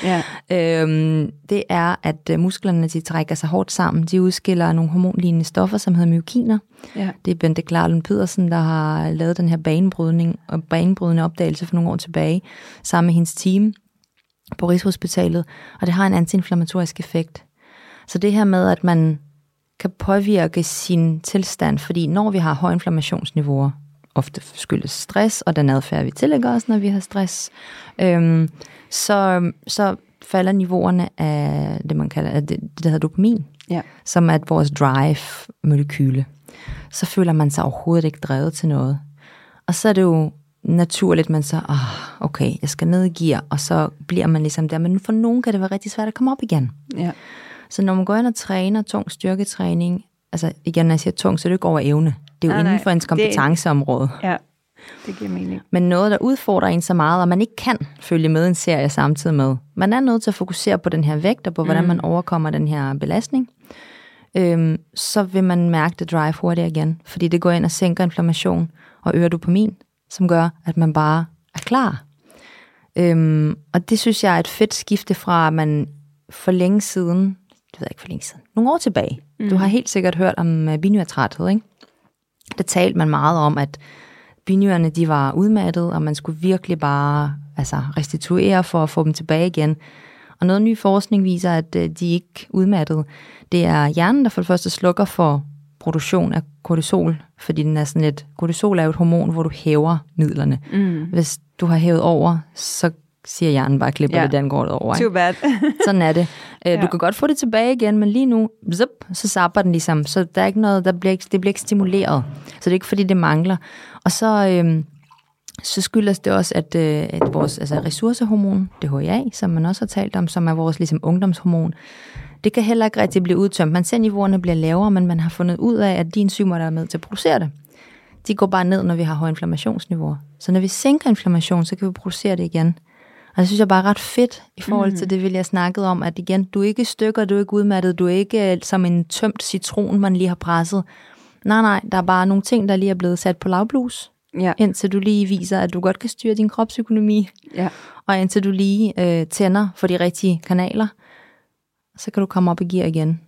ja. øhm, det er, at øh, musklerne de trækker sig hårdt sammen. De udskiller nogle hormonlignende stoffer, som hedder myokiner. Ja. Det er Bente Klarlund Pedersen, der har lavet den her banebrydning og banebrydende opdagelse for nogle år tilbage, sammen med hendes team på Rigshospitalet, og det har en antiinflammatorisk effekt. Så det her med, at man kan påvirke sin tilstand, fordi når vi har høje inflammationsniveauer, ofte skyldes stress og den adfærd, vi tillægger os, når vi har stress, øhm, så, så falder niveauerne af det, man kalder det, det der hedder dopamin, ja. som er vores drive-molekyle. Så føler man sig overhovedet ikke drevet til noget. Og så er det jo naturligt, man så, oh, okay, jeg skal ned i gear, og så bliver man ligesom der. Men for nogen kan det være rigtig svært at komme op igen. Ja. Så når man går ind og træner tung styrketræning, altså igen, når jeg siger tung, så er det ikke over evne. Det er jo nej, inden for ens kompetenceområde. Det, ja, det giver mening. Men noget, der udfordrer en så meget, og man ikke kan følge med en serie samtidig med. Man er nødt til at fokusere på den her vægt, og på hvordan mm. man overkommer den her belastning. Øhm, så vil man mærke det drive hurtigt igen, fordi det går ind og sænker inflammation og øger dopamin, som gør, at man bare er klar. Øhm, og det synes jeg er et fedt skifte fra, at man for længe siden, det ved jeg ikke for længe siden, nogle år tilbage, mm. du har helt sikkert hørt om uh, binyrtræthed, ikke? Der talte man meget om, at binyrerne de var udmattet, og man skulle virkelig bare altså, restituere for at få dem tilbage igen. Og noget ny forskning viser, at uh, de ikke udmattet. Det er hjernen, der for det første slukker for produktion af kortisol, fordi den er sådan lidt, kortisol er jo et hormon, hvor du hæver midlerne. Mm. Hvis du har hævet over, så siger hjernen bare, klipper ja. det, den går det over. Ikke? Too bad. sådan er det. Øh, ja. Du kan godt få det tilbage igen, men lige nu, zip, så zapper den ligesom, så der er ikke noget, der bliver ikke, det bliver ikke stimuleret. Så det er ikke, fordi det mangler. Og så, øhm, så skyldes det også, at, øh, at vores altså ressourcehormon, DHA, som man også har talt om, som er vores ligesom, ungdomshormon, det kan heller ikke rigtig blive udtømt. Man ser, at niveauerne bliver lavere, men man har fundet ud af, at de enzymer, der er med til at producere det, de går bare ned, når vi har høje inflammationsniveauer. Så når vi sænker inflammation, så kan vi producere det igen. Og det synes jeg bare er ret fedt i forhold til mm. det, vil jeg snakkede om, at igen, du er ikke stykker, du er ikke udmattet, du er ikke øh, som en tømt citron, man lige har presset. Nej, nej, der er bare nogle ting, der lige er blevet sat på lavblus, ja. indtil du lige viser, at du godt kan styre din kropsøkonomi, ja. og indtil du lige øh, tænder for de rigtige kanaler så kan du komme op i gear igen.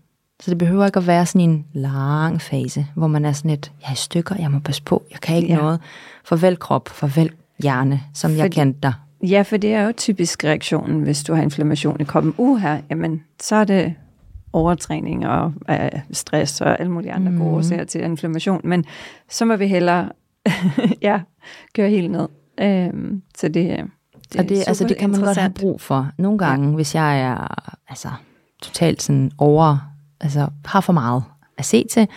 Så det behøver ikke at være sådan en lang fase, hvor man er sådan et, jeg er i stykker, jeg må passe på, jeg kan ikke ja. noget. Farvel krop, farvel hjerne, som for, jeg kendte dig. Ja, for det er jo typisk reaktionen, hvis du har inflammation i kroppen. Uh her, jamen, så er det overtræning og øh, stress og alle mulige andre mm. gode årsager til inflammation. Men så må vi hellere ja, køre helt ned. Øhm, så det, det, og det, altså, det kan man godt have brug for. Nogle gange, ja. hvis jeg er altså, totalt sådan over, altså har for meget at se til,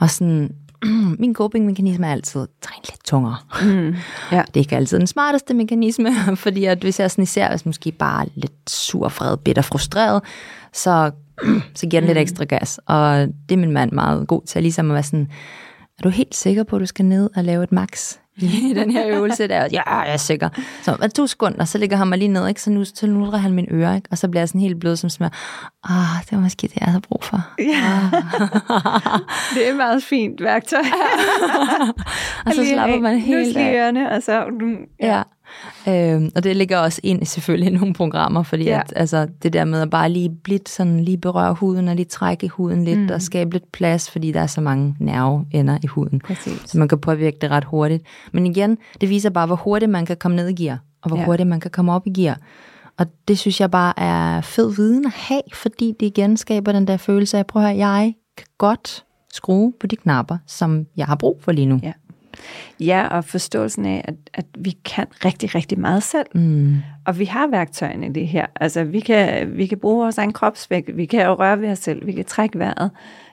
og sådan, min coping-mekanisme er altid træne lidt tungere. Mm, ja. Det er ikke altid den smarteste mekanisme, fordi at hvis jeg sådan især hvis måske bare lidt sur, fred, bitter, frustreret, så, så giver den mm. lidt ekstra gas. Og det er min mand meget god til, ligesom at være sådan, er du helt sikker på, at du skal ned og lave et max i den her øvelse der. Ja, jeg er sikker. Så er to sekunder, så ligger han mig lige ned, ikke? så nu så nudrer han min øre, ikke? og så bliver jeg sådan helt blød som smør. Ah, det var måske det, jeg havde brug for. Ja. det er et meget fint værktøj. og så slapper man helt af. ørerne, og så... Ja. ja. Øhm, og det ligger også ind selvfølgelig i nogle programmer, fordi ja. at, altså, det der med at bare lige blidt sådan lige berøre huden og lige trække huden lidt mm. og skabe lidt plads, fordi der er så mange nerveender i huden. Præcis. Så man kan påvirke det ret hurtigt. Men igen, det viser bare, hvor hurtigt man kan komme ned i gear, og hvor ja. hurtigt man kan komme op i gear. Og det synes jeg bare er fed viden at have, fordi det igen skaber den der følelse af, prøv at høre, jeg kan godt skrue på de knapper, som jeg har brug for lige nu. Ja. Ja, og forståelsen af, at, at vi kan rigtig, rigtig meget selv. Mm. Og vi har værktøjerne i det her. Altså, vi kan, vi kan bruge vores egen kropsvægt, vi kan røre ved os selv, vi kan trække vejret.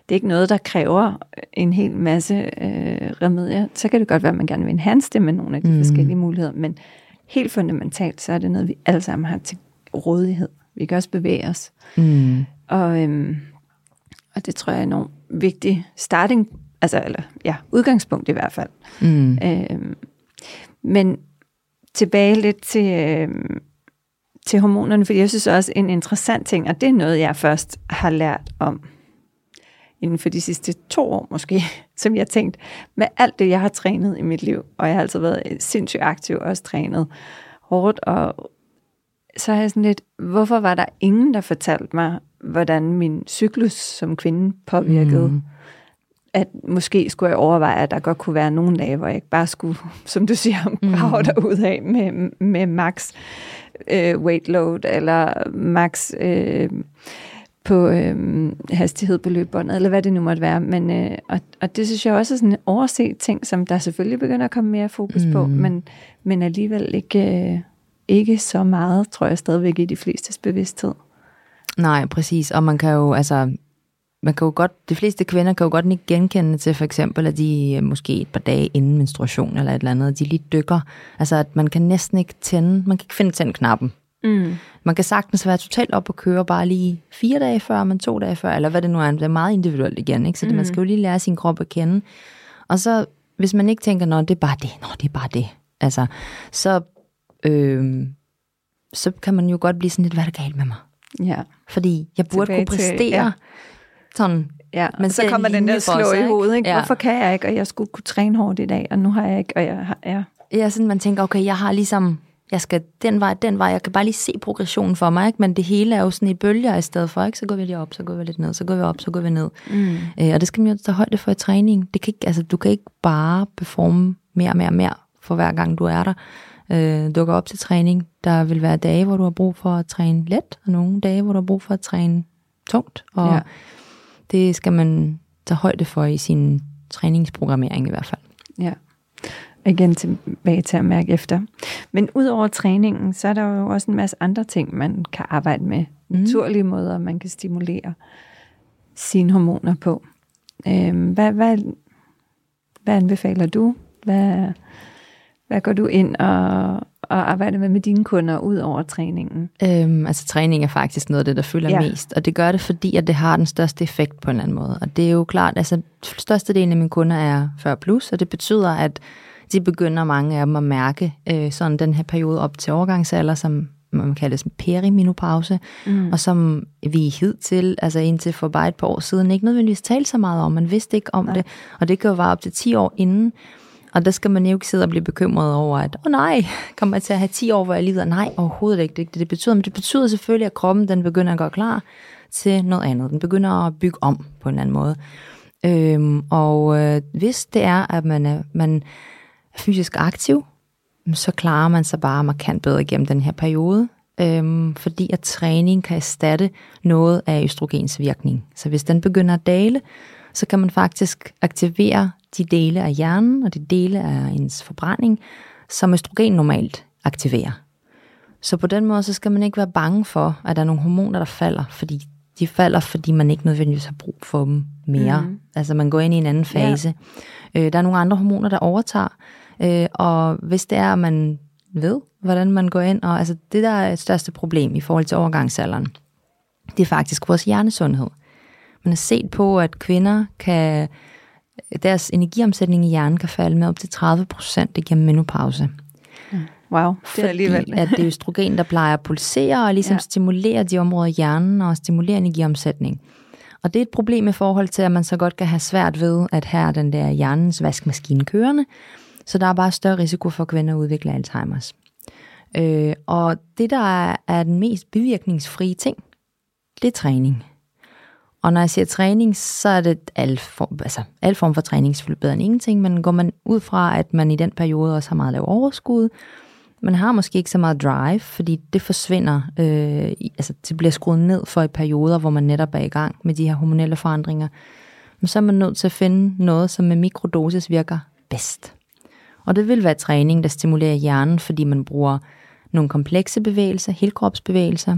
Det er ikke noget, der kræver en hel masse øh, remedier. Så kan det godt være, at man gerne vil enhance det med nogle af de mm. forskellige muligheder, men helt fundamentalt, så er det noget, vi alle sammen har til rådighed. Vi kan også bevæge os. Mm. Og, øhm, og det tror jeg er enormt vigtig starting Altså, eller ja, udgangspunkt i hvert fald. Mm. Øhm, men tilbage lidt til, øhm, til hormonerne, for jeg synes også en interessant ting, og det er noget, jeg først har lært om inden for de sidste to år måske, som jeg tænkt, med alt det, jeg har trænet i mit liv, og jeg har altså været sindssygt aktiv, og også trænet hårdt, og så har jeg sådan lidt, hvorfor var der ingen, der fortalte mig, hvordan min cyklus som kvinde påvirkede mm at måske skulle jeg overveje, at der godt kunne være nogle dage, hvor jeg ikke bare skulle, som du siger, brage mm. derud af med, med max øh, weight load, eller max øh, på øh, hastighed på løbebåndet, eller hvad det nu måtte være. Men, øh, og, og det synes jeg også er sådan en overset ting, som der selvfølgelig begynder at komme mere fokus mm. på, men, men alligevel ikke, øh, ikke så meget, tror jeg stadigvæk i de flestes bevidsthed. Nej, præcis. Og man kan jo, altså, man kan jo godt, de fleste kvinder kan jo godt ikke genkende til for eksempel, at de øh, måske et par dage inden menstruation eller et eller andet, de lige dykker. Altså at man kan næsten ikke tænde, man kan ikke finde tændknappen. Mm. Man kan sagtens være totalt op og køre bare lige fire dage før, men to dage før, eller hvad det nu er. Det er meget individuelt igen, ikke? Så det, mm. man skal jo lige lære sin krop at kende. Og så, hvis man ikke tænker, nå, det er bare det, nå, det er bare det. Altså, så, øh, så kan man jo godt blive sådan lidt, hvad er der galt med mig? Ja. Fordi jeg burde Tilbage kunne præstere. Til, ja sådan, Ja, men så kommer den der slå i hovedet, ikke? Ja. Hvorfor kan jeg ikke, og jeg skulle kunne træne hårdt i dag, og nu har jeg ikke, og jeg har, ja. Ja, sådan man tænker, okay, jeg har ligesom, jeg skal den vej, den vej, jeg kan bare lige se progressionen for mig, ikke? men det hele er jo sådan i bølger i stedet for, ikke? så går vi lige op, så går vi lidt ned, så går vi op, så går vi ned. Mm. Øh, og det skal man jo tage højde for i træning. Det kan ikke, altså, du kan ikke bare performe mere og mere og mere for hver gang du er der. Øh, du går op til træning. Der vil være dage, hvor du har brug for at træne let, og nogle dage, hvor du har brug for at træne tungt. Og ja det skal man tage højde for i sin træningsprogrammering i hvert fald. Ja, igen tilbage til at mærke efter. Men udover træningen, så er der jo også en masse andre ting, man kan arbejde med. Mm. Naturlige måder, man kan stimulere sine hormoner på. Øhm, hvad, hvad, hvad anbefaler du? Hvad, hvad går du ind og, og arbejde med med dine kunder ud over træningen? Øhm, altså træning er faktisk noget af det, der fylder ja. mest, og det gør det, fordi at det har den største effekt på en eller anden måde. Og det er jo klart, altså størstedelen af mine kunder er 40 plus, og det betyder, at de begynder mange af dem at mærke øh, sådan den her periode op til overgangsalder, som man kalder det perimenopause, mm. og som vi hidtil, altså indtil for bare et par år siden, ikke nødvendigvis talte så meget om. Man vidste ikke om Nej. det, og det kan jo være op til 10 år inden, og der skal man jo ikke sidde og blive bekymret over, at åh oh, nej, kommer jeg til at have 10 år, hvor jeg lider? Nej, overhovedet ikke. Det, det, det betyder, men det betyder selvfølgelig, at kroppen den begynder at gå klar til noget andet. Den begynder at bygge om på en eller anden måde. Øhm, og øh, hvis det er, at man er, man er fysisk aktiv, så klarer man sig bare markant bedre gennem den her periode, øhm, fordi at træning kan erstatte noget af østrogens virkning. Så hvis den begynder at dale, så kan man faktisk aktivere de dele af hjernen og de dele af ens forbrænding, som østrogen normalt aktiverer. Så på den måde, så skal man ikke være bange for, at der er nogle hormoner, der falder, fordi de falder, fordi man ikke nødvendigvis har brug for dem mere. Mm. Altså man går ind i en anden fase. Ja. Øh, der er nogle andre hormoner, der overtager, øh, og hvis det er, at man ved, hvordan man går ind, og altså det, der er et største problem i forhold til overgangsalderen, det er faktisk vores hjernesundhed. Man har set på, at kvinder kan deres energiomsætning i hjernen kan falde med op til 30 procent igennem menopause. Wow, det er alligevel. Fordi at det er østrogen, der plejer at pulsere og ligesom Ja. stimulere de områder i hjernen og stimulere energiomsætning. Og det er et problem i forhold til, at man så godt kan have svært ved, at her er den der hjernens vaskemaskine kørende, så der er bare større risiko for kvinder at udvikle Alzheimer's. Øh, og det, der er, er den mest bivirkningsfrie ting, det er træning. Og når jeg siger træning, så er det al form, altså, al form for træning selvfølgelig bedre end ingenting, men går man ud fra, at man i den periode også har meget lav overskud, man har måske ikke så meget drive, fordi det forsvinder, øh, altså det bliver skruet ned for i perioder, hvor man netop er i gang med de her hormonelle forandringer. Men så er man nødt til at finde noget, som med mikrodosis virker bedst. Og det vil være træning, der stimulerer hjernen, fordi man bruger nogle komplekse bevægelser, helkropsbevægelser,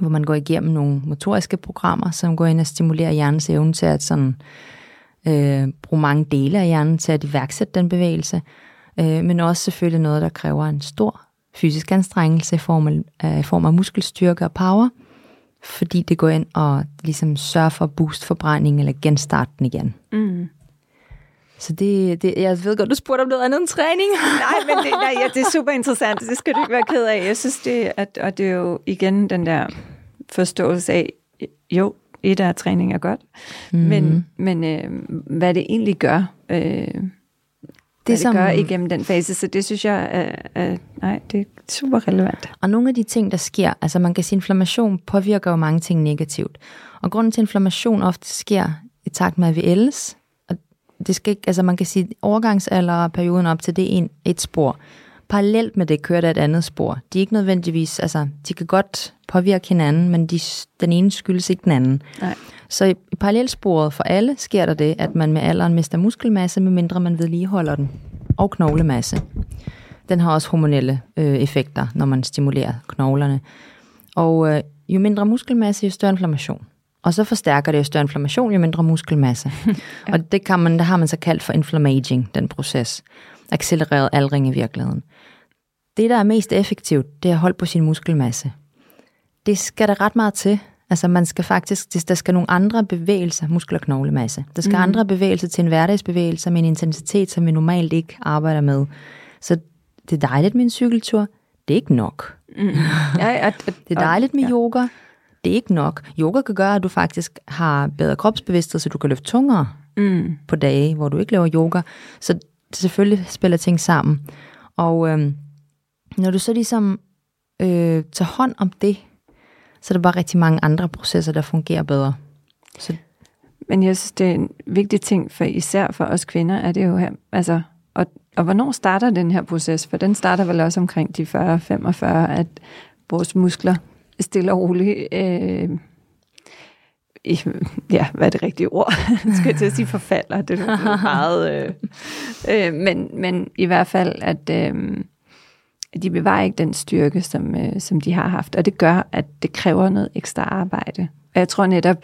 hvor man går igennem nogle motoriske programmer, som går ind og stimulerer hjernens evne til at sådan, øh, bruge mange dele af hjernen til at iværksætte den bevægelse, øh, men også selvfølgelig noget, der kræver en stor fysisk anstrengelse i form af, øh, form af muskelstyrke og power, fordi det går ind og ligesom sørger for at booste forbrænding eller genstarte den igen. Mm. Så det, det, jeg ved godt, du spurgte om noget andet end træning. Nej, men det, nej, ja, det er super interessant. Det skal du ikke være ked af. Jeg synes, det, at, og det er jo igen den der forståelse af, jo, et af træning er godt, mm. men, men øh, hvad det egentlig gør, øh, det, hvad som- det gør igennem den fase, så det synes jeg, er, er, nej, det er super relevant. Og nogle af de ting, der sker, altså man kan sige, inflammation påvirker jo mange ting negativt. Og grunden til, at inflammation ofte sker i takt med, at vi ældes, det skal ikke, altså man kan sige, overgangsalder og perioden op til det er en, et spor. Parallelt med det kører der et andet spor. De er ikke nødvendigvis, altså de kan godt påvirke hinanden, men de, den ene skyldes ikke den anden. Nej. Så i, i parallelsporet for alle sker der det, at man med alderen mister muskelmasse, medmindre man vedligeholder den. Og knoglemasse. Den har også hormonelle øh, effekter, når man stimulerer knoglerne. Og øh, jo mindre muskelmasse, jo større inflammation. Og så forstærker det jo større inflammation, jo mindre muskelmasse. ja. Og det, kan man, det har man så kaldt for inflammaging, den proces. Accelereret aldring i virkeligheden. Det, der er mest effektivt, det er at holde på sin muskelmasse. Det skal der ret meget til. Altså man skal faktisk, der skal nogle andre bevægelser, muskel- og knoglemasse. Der skal mm. andre bevægelser til en hverdagsbevægelse med en intensitet, som vi normalt ikke arbejder med. Så det er dejligt med en cykeltur. Det er ikke nok. Ja, og, og, Det er dejligt med yoga. Det er ikke nok. Yoga kan gøre, at du faktisk har bedre kropsbevidsthed, så du kan løfte tungere Mm. på dage, hvor du ikke laver yoga. Så det selvfølgelig spiller ting sammen. Og øhm, når du så ligesom øh, tager hånd om det, så er der bare rigtig mange andre processer, der fungerer bedre. Så Men jeg synes, det er en vigtig ting, for især for os kvinder, er det jo her, altså, og, og hvornår starter den her proces? For den starter vel også omkring de 40-45, at vores muskler stille og roligt, øh, i- ja, hvad er det rigtige ord? Skal jeg til at sige forfalder, det er meget, øh, øh, men, men i hvert fald, at øh, de bevarer ikke den styrke, som, øh, som de har haft, og det gør, at det kræver noget ekstra arbejde. Og jeg tror netop,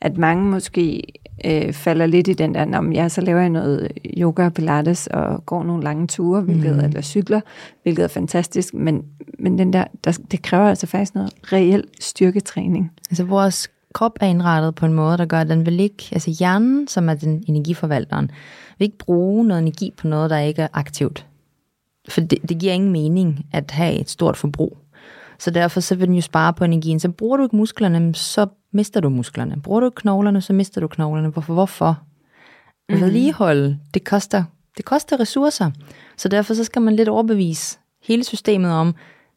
at mange måske øh, falder lidt i den der, når jeg så laver jeg noget yoga og pilates og går nogle lange ture, hvilket, mm. eller cykler, hvilket er fantastisk, men, men den der, der, det kræver altså faktisk noget reel styrketræning. altså vores krop er indrettet på en måde, der gør, at den vil ikke, altså hjernen, som er den energiforvalteren, vil ikke bruge noget energi på noget, der ikke er aktivt. For det, det giver ingen mening at have et stort forbrug. Så derfor så vil den jo spare på energien. Så bruger du ikke musklerne, så mister du musklerne. Bruger du ikke knoglerne, så mister du knoglerne. Hvorfor? Hvorfor? Mm-hmm. Vedligeholde, det koster, det koster ressourcer. Så derfor så skal man lidt overbevise hele systemet om,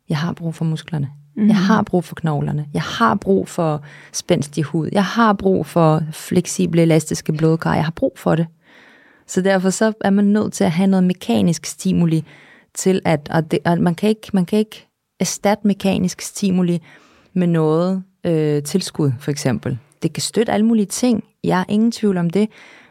jeg har brug for musklerne. Mm-hmm. Jeg har brug for knoglerne. Jeg har brug for spændstig hud. Jeg har brug for fleksible, elastiske blodkar. Jeg har brug for det. Så derfor så er man nødt til at have noget mekanisk stimuli til at, og det, og man, kan ikke, man kan ikke erstatte mekanisk stimuli med noget øh, tilskud, for eksempel. Det kan støtte alle mulige ting. Jeg er ingen tvivl om det.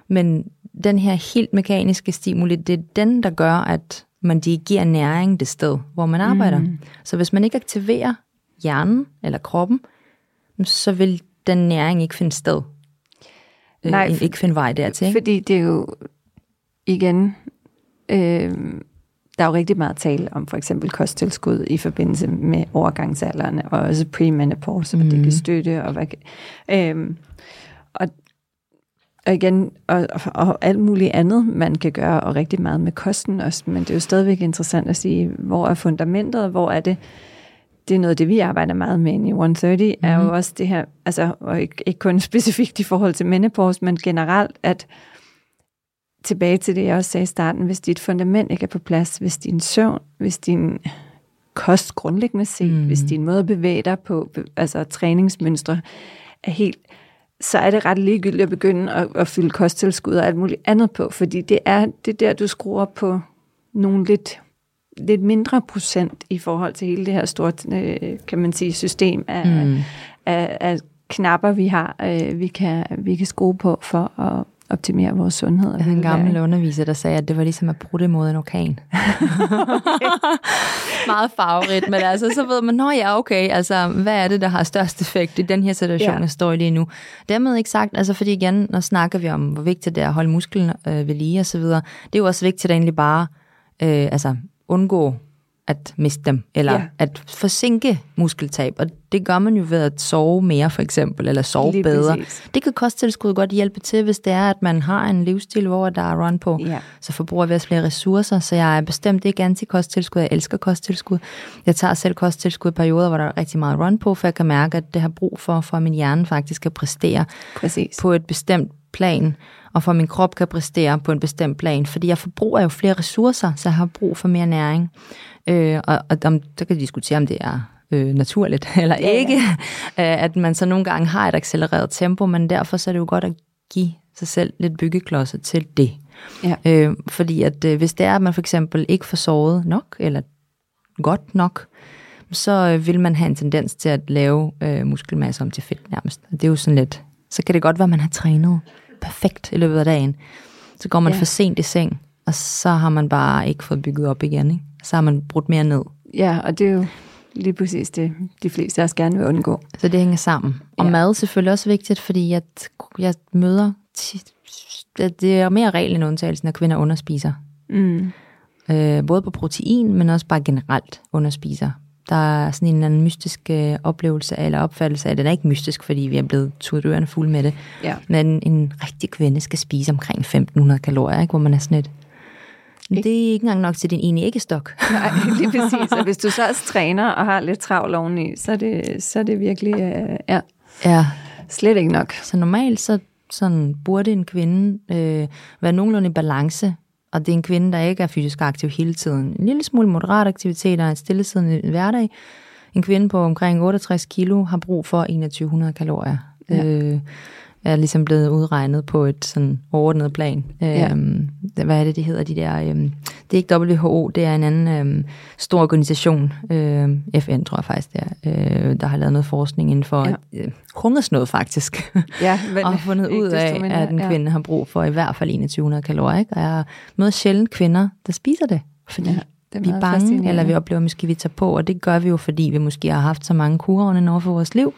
Men den her helt mekaniske stimuli, det er den, der gør, at man dirigerer næring det sted, hvor man arbejder. Mm. Så hvis man ikke aktiverer hjernen eller kroppen, så vil den næring ikke finde sted. Øh, Nej, ikke finde vej dertil. Ikke? Fordi det er jo, igen, øh, der er jo rigtig meget tale om for eksempel kosttilskud i forbindelse med overgangsalderen, og også premenopause, mm. og det kan støtte, og hvad, kan- øh, og, og igen, og, og alt muligt andet, man kan gøre, og rigtig meget med kosten også, men det er jo stadigvæk interessant at sige, hvor er fundamentet, hvor er det, det er noget det, vi arbejder meget med i 130, mm-hmm. er jo mhm. også det her, altså, og ikke, ikke kun specifikt i forhold til menopause, men generelt, at tilbage til det, jeg også sagde i starten, hvis dit fundament ikke er på plads, hvis din søvn, hvis din kost grundlæggende set, mm. hvis din måde at bevæge dig på, altså træningsmønstre, er helt, så er det ret ligegyldigt at begynde at, at fylde kosttilskud og alt muligt andet på, fordi det er det der, du skruer på nogle lidt, lidt mindre procent i forhold til hele det her store, øh, kan man sige, system af, mm. af, af knapper, vi har, øh, vi, kan, vi kan skrue på for at, optimere vores sundhed. Jeg havde en gammel underviser, der sagde, at det var ligesom at bruge det mod en orkan. Meget farverigt, men altså, så ved man, nå ja, okay, altså, hvad er det, der har størst effekt i den her situation, ja. jeg står i lige nu? Dermed ikke sagt, altså, fordi igen, når snakker vi om, hvor vigtigt det er at holde musklen øh, ved lige og så videre, det er jo også vigtigt at egentlig bare øh, altså, undgå at miste dem, eller ja. at forsinke muskeltab. Og det gør man jo ved at sove mere, for eksempel, eller sove Lige bedre. Præcis. Det kan kosttilskud godt hjælpe til, hvis det er, at man har en livsstil, hvor der er run på. Ja. Så forbruger vi også flere ressourcer, så jeg er bestemt ikke anti-kosttilskud. Jeg elsker kosttilskud. Jeg tager selv kosttilskud i perioder, hvor der er rigtig meget run på, for jeg kan mærke, at det har brug for, for at min hjerne faktisk kan præstere Præcis. på et bestemt plan, og for at min krop kan præstere på en bestemt plan, fordi jeg forbruger jo flere ressourcer, så jeg har brug for mere næring. Øh, og og om, så kan vi diskutere, om det er øh, naturligt eller ja, ikke, ja. at man så nogle gange har et accelereret tempo, men derfor så er det jo godt at give sig selv lidt byggeklodser til det. Ja. Øh, fordi at øh, hvis det er, at man for eksempel ikke får sovet nok, eller godt nok, så øh, vil man have en tendens til at lave øh, muskelmasse om til fedt nærmest. Og det er jo sådan lidt, så kan det godt være, at man har trænet perfekt i løbet af dagen. Så går man ja. for sent i seng, og så har man bare ikke fået bygget op igen. Ikke? Så har man brudt mere ned. Ja, og det er jo lige præcis det, de fleste også gerne vil undgå. Så det hænger sammen. Og ja. mad er selvfølgelig også vigtigt, fordi jeg, jeg møder tit, det er mere regel end undtagelsen, at kvinder underspiser. Mm. Øh, både på protein, men også bare generelt underspiser. Der er sådan en eller anden mystisk øh, oplevelse eller opfattelse af, den er ikke mystisk, fordi vi er blevet tudørende fulde med det, ja. men en rigtig kvinde skal spise omkring 1500 kalorier, ikke? hvor man er sådan et, ikke? Det er ikke engang nok til din ene æggestok. Nej, lige præcis. Og hvis du så også træner og har lidt travl oveni, så er det, så er det virkelig uh, ja, ja. slet ikke nok. Så normalt så sådan, burde en kvinde øh, være nogenlunde i balance, og det er en kvinde, der ikke er fysisk aktiv hele tiden. En lille smule moderat aktivitet og en stillesiddende hverdag. En kvinde på omkring 68 kilo har brug for 2100 kalorier. Ja. Øh, er ligesom blevet udregnet på et sådan overordnet plan. Ja. Øhm, hvad er det, de hedder, de der... Øhm, det er ikke WHO, det er en anden øhm, stor organisation, øhm, FN tror jeg faktisk det er, øh, der har lavet noget forskning inden for ja. øh, hungersnød faktisk. Ja, men, og fundet ud af, at en kvinde ja. har brug for i hvert fald 2100 kalorier. Ikke? Og jeg møder sjældent kvinder, der spiser det, fordi ja. Det er vi er bange, eller vi oplever, at måske vi tager på, og det gør vi jo, fordi vi måske har haft så mange kurer over for vores liv,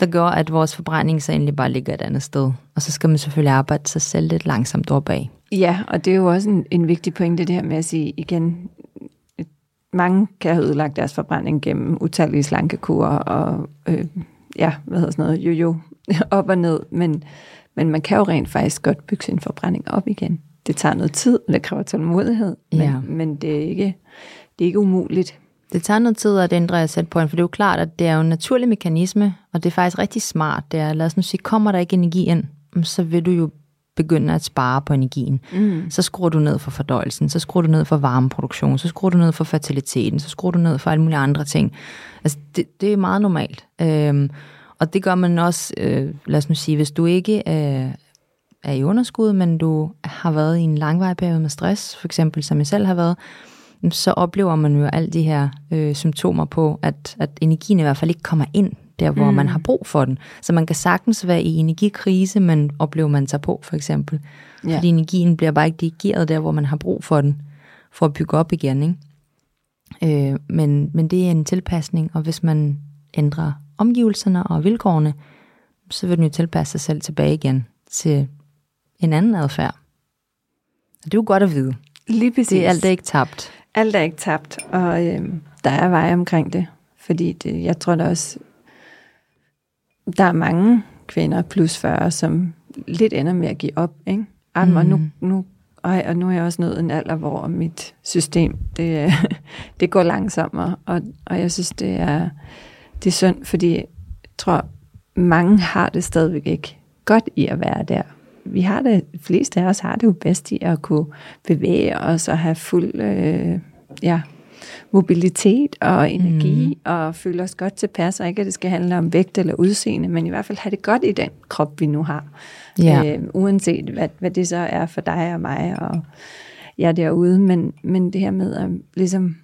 der gør, at vores forbrænding så egentlig bare ligger et andet sted. Og så skal man selvfølgelig arbejde sig selv lidt langsomt opad. Ja, og det er jo også en, en vigtig pointe, det her med at sige igen, mange kan have ødelagt deres forbrænding gennem utallige slankekurer og øh, ja, hvad hedder sådan noget, jo-jo, op og ned, men, men man kan jo rent faktisk godt bygge sin forbrænding op igen. Det tager noget tid, og det kræver tålmodighed, men, ja. men det, er ikke, det er ikke umuligt. Det tager noget tid at ændre på for det er jo klart, at det er jo en naturlig mekanisme, og det er faktisk rigtig smart. Det er, lad os nu sige, kommer der ikke energi ind, så vil du jo begynde at spare på energien. Mm. Så skruer du ned for fordøjelsen, så skruer du ned for varmeproduktion, så skruer du ned for fertiliteten, så skruer du ned for alle mulige andre ting. Altså, det, det er meget normalt. Øhm, og det gør man også, øh, lad os nu sige, hvis du ikke øh, er i underskud, men du har været i en langvarig periode med stress, for eksempel som jeg selv har været, så oplever man jo alle de her øh, symptomer på, at, at energien i hvert fald ikke kommer ind der, hvor mm. man har brug for den. Så man kan sagtens være i energikrise, men oplever man sig på, for eksempel. Ja. Fordi energien bliver bare ikke dirigeret der, hvor man har brug for den, for at bygge op igen. Ikke? Øh, men, men det er en tilpasning, og hvis man ændrer omgivelserne og vilkårene, så vil den jo tilpasse sig selv tilbage igen til en anden adfærd. Og det er jo godt at vide. Lige præcis. Det er alt er ikke tabt. Alt er ikke tabt, og øh, der er veje omkring det. Fordi det, jeg tror da også, der er mange kvinder plus 40, som lidt ender med at give op, ikke? Ej, mm. og, nu, nu, ej, og nu er jeg også nået en alder, hvor mit system, det, det går langsommere, og, og jeg synes, det er, det er synd, fordi jeg tror, mange har det stadigvæk ikke godt i at være der. Vi har det, de fleste af os har det jo bedst i at kunne bevæge os og have fuld øh, ja, mobilitet og energi, mm. og føle os godt tilpas, og ikke at det skal handle om vægt eller udseende, men i hvert fald have det godt i den krop, vi nu har. Ja. Øh, uanset hvad, hvad det så er for dig og mig og jeg derude, men, men det her med at ligesom,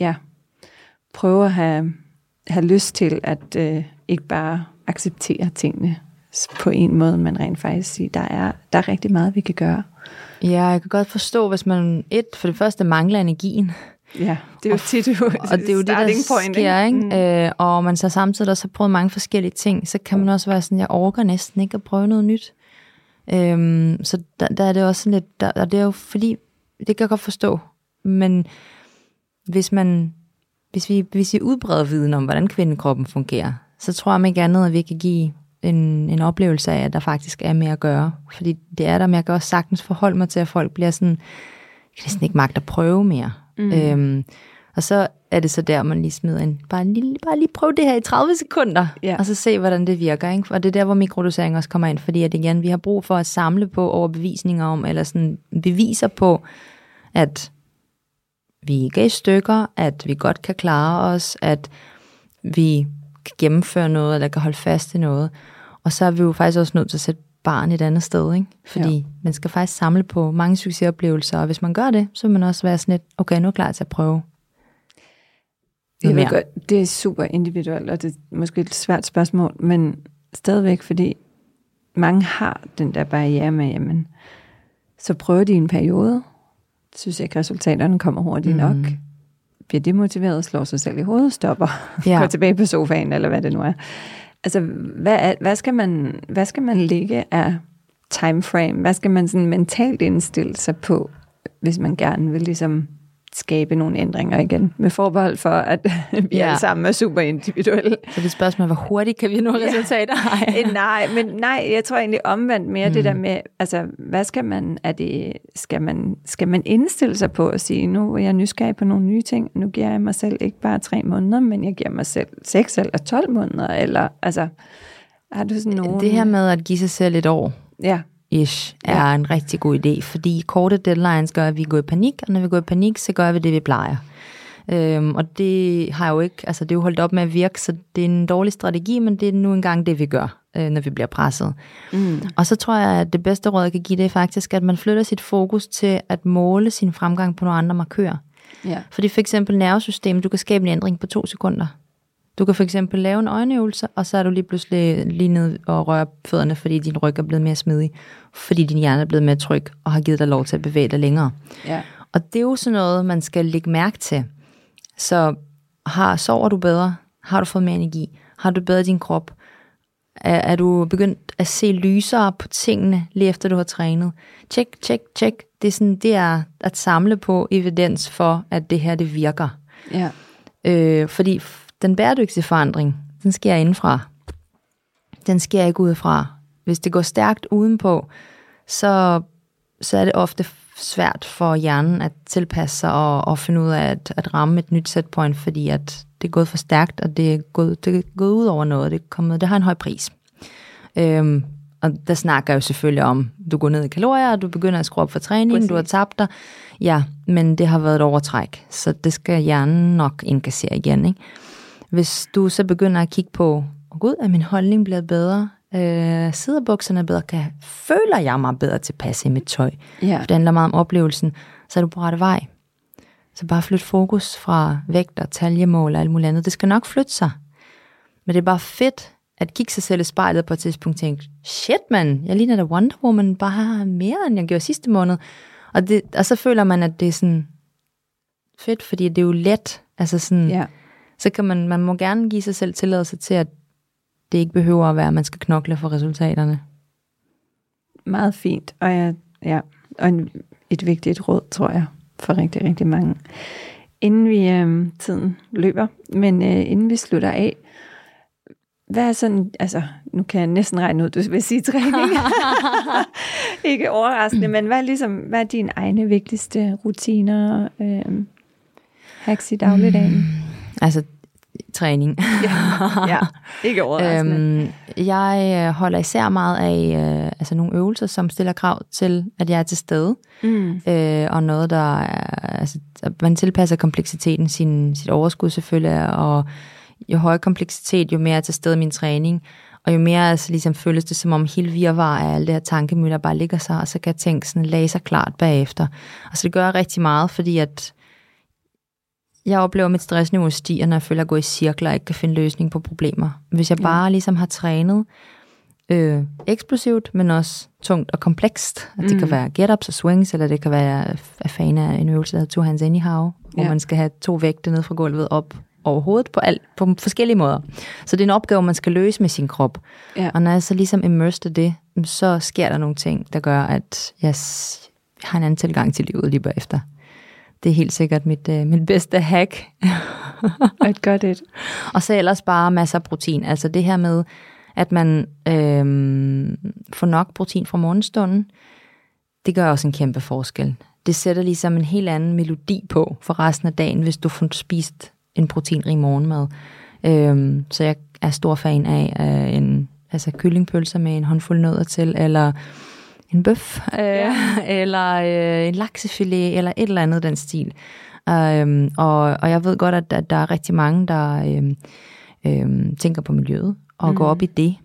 ja, prøve at have, have lyst til at øh, ikke bare acceptere tingene på en måde, men rent faktisk sige, der er, der er rigtig meget, vi kan gøre. Ja, jeg kan godt forstå, hvis man et, for det første mangler energien. Ja, det er jo tit jo og det er jo det, der point, sker, ikke? Mm. Øh, og man så samtidig også har prøvet mange forskellige ting, så kan man også være sådan, jeg orker næsten ikke at prøve noget nyt. Øhm, så der, der er det også sådan lidt, der, og det er jo fordi, det kan jeg godt forstå, men hvis man, hvis vi, hvis vi udbreder viden om, hvordan kvindekroppen fungerer, så tror jeg ikke andet, at vi kan give en, en oplevelse af, at der faktisk er mere at gøre. Fordi det er der, men jeg kan også sagtens forholde mig til, at folk bliver sådan, jeg kan næsten ikke magt at prøve mere. Mm. Øhm, og så er det så der, man lige smider en, bare lige, bare lige prøve det her i 30 sekunder, ja. og så se, hvordan det virker. Ikke? Og det er der, hvor mikrodosering også kommer ind, fordi at igen, vi har brug for at samle på overbevisninger om, eller sådan beviser på, at vi ikke er i stykker, at vi godt kan klare os, at vi kan gennemføre noget, eller kan holde fast i noget. Og så er vi jo faktisk også nødt til at sætte barn et andet sted, ikke? Fordi ja. man skal faktisk samle på mange succesoplevelser, og hvis man gør det, så vil man også være sådan lidt, okay, nu er jeg klar til at prøve. Jeg ved godt, det er super individuelt, og det er måske et svært spørgsmål, men stadigvæk, fordi mange har den der barriere med, jamen, så prøver de en periode, synes jeg ikke, resultaterne kommer hurtigt mm. nok, bliver demotiveret, slår sig selv i hovedet, stopper, ja. går tilbage på sofaen, eller hvad det nu er. Altså, hvad, er, hvad, skal man, hvad skal man lægge af timeframe? Hvad skal man sådan mentalt indstille sig på, hvis man gerne vil ligesom skabe nogle ændringer igen, med forbehold for, at vi ja. alle sammen er super individuelle. Så det spørgsmål, hvor hurtigt kan vi nå ja. resultater? Nej. nej, men nej, jeg tror egentlig omvendt mere mm. det der med, altså, hvad skal man, er det, skal man, skal man indstille sig på at sige, nu er jeg nysgerrig på nogle nye ting, nu giver jeg mig selv ikke bare tre måneder, men jeg giver mig selv seks eller 12 måneder, eller altså, har du sådan nogle... Det her med at give sig selv et år, ja ish, er ja. en rigtig god idé, fordi korte deadlines gør, at vi går i panik, og når vi går i panik, så gør vi det, vi plejer. Øhm, og det har jo ikke, altså det er jo holdt op med at virke, så det er en dårlig strategi, men det er nu engang det, vi gør, øh, når vi bliver presset. Mm. Og så tror jeg, at det bedste råd, jeg kan give, det er faktisk, at man flytter sit fokus til at måle sin fremgang på nogle andre markører. Ja. Fordi for eksempel nervesystemet, du kan skabe en ændring på to sekunder. Du kan for eksempel lave en øjenøvelse, og så er du lige pludselig lige ned og rører fødderne, fordi din ryg er blevet mere smidig, fordi din hjerne er blevet mere tryg, og har givet dig lov til at bevæge dig længere. Ja. Og det er jo sådan noget, man skal lægge mærke til. Så har, sover du bedre? Har du fået mere energi? Har du bedre din krop? Er, er du begyndt at se lysere på tingene, lige efter du har trænet? Tjek, tjek, tjek. Det er, sådan, det er at samle på evidens for, at det her det virker. Ja. Øh, fordi den bæredygtige forandring, den sker indenfra. Den sker ikke udefra. Hvis det går stærkt udenpå, så, så er det ofte svært for hjernen at tilpasse sig og, og finde ud af at, at ramme et nyt setpoint, fordi at det er gået for stærkt, og det er gået, det er gået ud over noget. Det, er kommet, det har en høj pris. Øhm, og der snakker jeg jo selvfølgelig om, du går ned i kalorier, du begynder at skrue op for træning, Præcis. du har tabt dig. Ja, men det har været et overtræk, så det skal hjernen nok indkassere igen. Ikke? Hvis du så begynder at kigge på, oh gud, er min holdning blevet bedre? Øh, sidder bukserne bedre? Kan, føler jeg mig bedre tilpas i mit tøj? Ja. For det handler meget om oplevelsen. Så er du på rette vej. Så bare flyt fokus fra vægt og taljemål og alt muligt andet. Det skal nok flytte sig. Men det er bare fedt at kigge sig selv i spejlet på et tidspunkt og tænke, shit man, jeg ligner da Wonder Woman bare mere, end jeg gjorde sidste måned. Og, det, og så føler man, at det er sådan fedt, fordi det er jo let. Altså sådan, ja så kan man, man må gerne give sig selv tilladelse til, at det ikke behøver at være, at man skal knokle for resultaterne. Meget fint, og, jeg, ja, og en, et vigtigt råd, tror jeg, for rigtig, rigtig mange. Inden vi, øh, tiden løber, men øh, inden vi slutter af, hvad er sådan, altså, nu kan jeg næsten regne ud, du vil sige træning. ikke overraskende, men hvad er, ligesom, hvad er dine egne vigtigste rutiner, øh, hacks i dagligdagen? Altså, træning. ja, ja, ikke overraskende. Øhm, jeg øh, holder især meget af øh, altså nogle øvelser, som stiller krav til, at jeg er til stede. Mm. Øh, og noget, der er, altså, man tilpasser kompleksiteten, sin, sit overskud selvfølgelig, og jo højere kompleksitet, jo mere er til stede i min træning. Og jo mere altså, ligesom, føles det, som om hele virvar af alle det her tankemøller bare ligger sig, og så kan jeg tænke sådan laser klart bagefter. Og så det gør jeg rigtig meget, fordi at jeg oplever, at mit stressniveau stiger, når jeg føler at gå i cirkler og ikke kan finde løsning på problemer. Hvis jeg bare ligesom har trænet øh, eksplosivt, men også tungt og komplekst. At det mm. kan være get-ups og swings, eller det kan være at fan af en øvelse, der hedder two hands anyhow, hvor ja. man skal have to vægte ned fra gulvet op over hovedet på, alt, på forskellige måder. Så det er en opgave, man skal løse med sin krop. Ja. Og når jeg så ligesom immersed i det, så sker der nogle ting, der gør, at jeg har en anden tilgang til livet lige bagefter det er helt sikkert mit, øh, mit bedste hack. et godt et. Og så ellers bare masser af protein. Altså det her med, at man øh, får nok protein fra morgenstunden, det gør også en kæmpe forskel. Det sætter ligesom en helt anden melodi på for resten af dagen, hvis du får spist en proteinrig morgenmad. Øh, så jeg er stor fan af øh, en altså kyllingpølser med en håndfuld nødder til, eller en bøf, øh, ja. eller øh, en laksefilet, eller et eller andet den stil. Um, og, og jeg ved godt, at, at der er rigtig mange, der øhm, øhm, tænker på miljøet og mm. går op i det.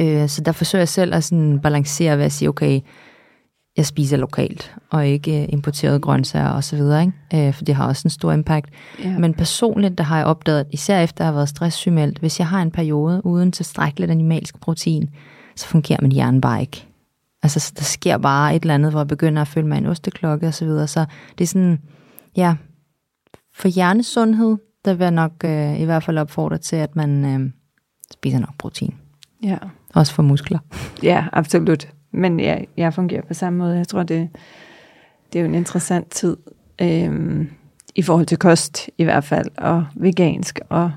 Øh, så der forsøger jeg selv at sådan balancere ved at sige, okay, jeg spiser lokalt, og ikke importeret grøntsager osv., ikke? Øh, for det har også en stor impact. Ja. Men personligt, der har jeg opdaget, især efter at have været stresssygemeldt, hvis jeg har en periode uden tilstrækkeligt animalsk protein, så fungerer min hjerne bare ikke. Altså, der sker bare et eller andet, hvor jeg begynder at føle mig en osteklokke og så videre. Så det er sådan, ja, for hjernesundhed, der vil jeg nok øh, i hvert fald opfordre til, at man øh, spiser nok protein. Ja. Også for muskler. Ja, absolut. Men ja, jeg fungerer på samme måde. Jeg tror, det, det er jo en interessant tid øh, i forhold til kost i hvert fald, og vegansk og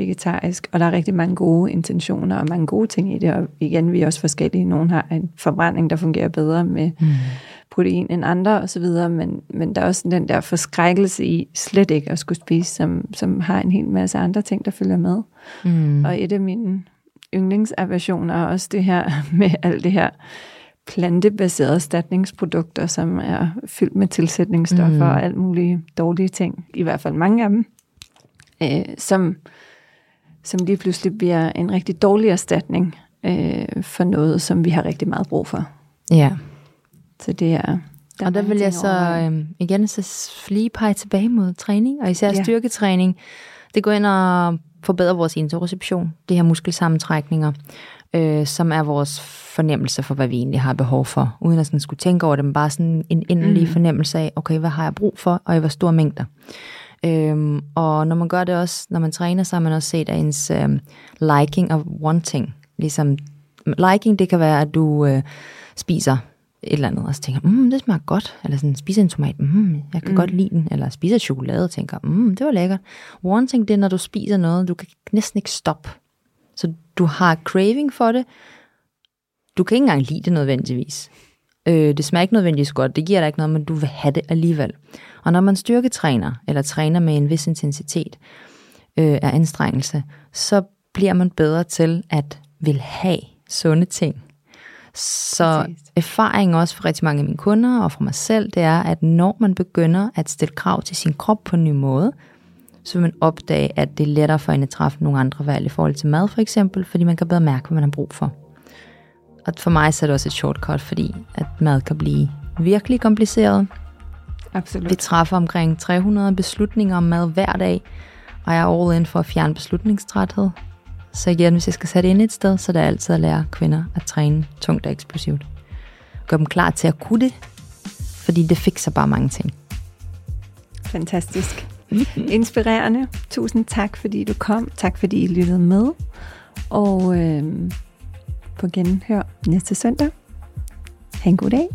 vegetarisk, og der er rigtig mange gode intentioner og mange gode ting i det, og igen, vi er også forskellige. Nogle har en forbrænding, der fungerer bedre med mm. protein end andre osv., men, men der er også den der forskrækkelse i slet ikke at skulle spise, som, som har en hel masse andre ting, der følger med. Mm. Og et af mine yndlingsaversioner er også det her med alt det her plantebaserede erstatningsprodukter, som er fyldt med tilsætningsstoffer mm. og alt mulige dårlige ting, i hvert fald mange af dem, øh, som som lige pludselig bliver en rigtig dårlig erstatning øh, for noget, som vi har rigtig meget brug for. Ja. Så det er... Der og der vil jeg så øh, igen så lige pege tilbage mod træning, og især ja. styrketræning. Det går ind og forbedrer vores interoception, det her muskelsammentrækninger, øh, som er vores fornemmelse for, hvad vi egentlig har behov for, uden at sådan skulle tænke over det, men bare sådan en endelig mm. fornemmelse af, okay, hvad har jeg brug for, og i hvor store mængder. Øhm, og når man gør det også, når man træner, så har man også set, at ens øhm, liking og wanting, ligesom liking, det kan være, at du øh, spiser et eller andet, og så tænker, mm, det smager godt, eller sådan, spiser en tomat, mm, jeg kan mm. godt lide den, eller spiser chokolade, og tænker, mm, det var lækkert. Wanting, det er, når du spiser noget, du kan næsten ikke stoppe. Så du har craving for det, du kan ikke engang lide det nødvendigvis. Øh, det smager ikke nødvendigvis godt, det giver dig ikke noget, men du vil have det alligevel. Og når man styrketræner, eller træner med en vis intensitet øh, af anstrengelse, så bliver man bedre til at vil have sunde ting. Så erfaringen også for rigtig mange af mine kunder og for mig selv, det er, at når man begynder at stille krav til sin krop på en ny måde, så vil man opdage, at det er lettere for en at træffe nogle andre valg i forhold til mad for eksempel, fordi man kan bedre mærke, hvad man har brug for. Og for mig så er det også et shortcut, fordi at mad kan blive virkelig kompliceret. Absolut. Vi træffer omkring 300 beslutninger om mad hver dag, og jeg er all in for at fjerne beslutningstræthed. Så igen, hvis jeg skal sætte ind et sted, så er det altid at lære kvinder at træne tungt og eksplosivt. Gør dem klar til at kunne det, fordi det fikser bare mange ting. Fantastisk. Inspirerende. Tusind tak, fordi du kom. Tak, fordi I lyttede med. Og øh, på genhør næste søndag. Ha' en god dag.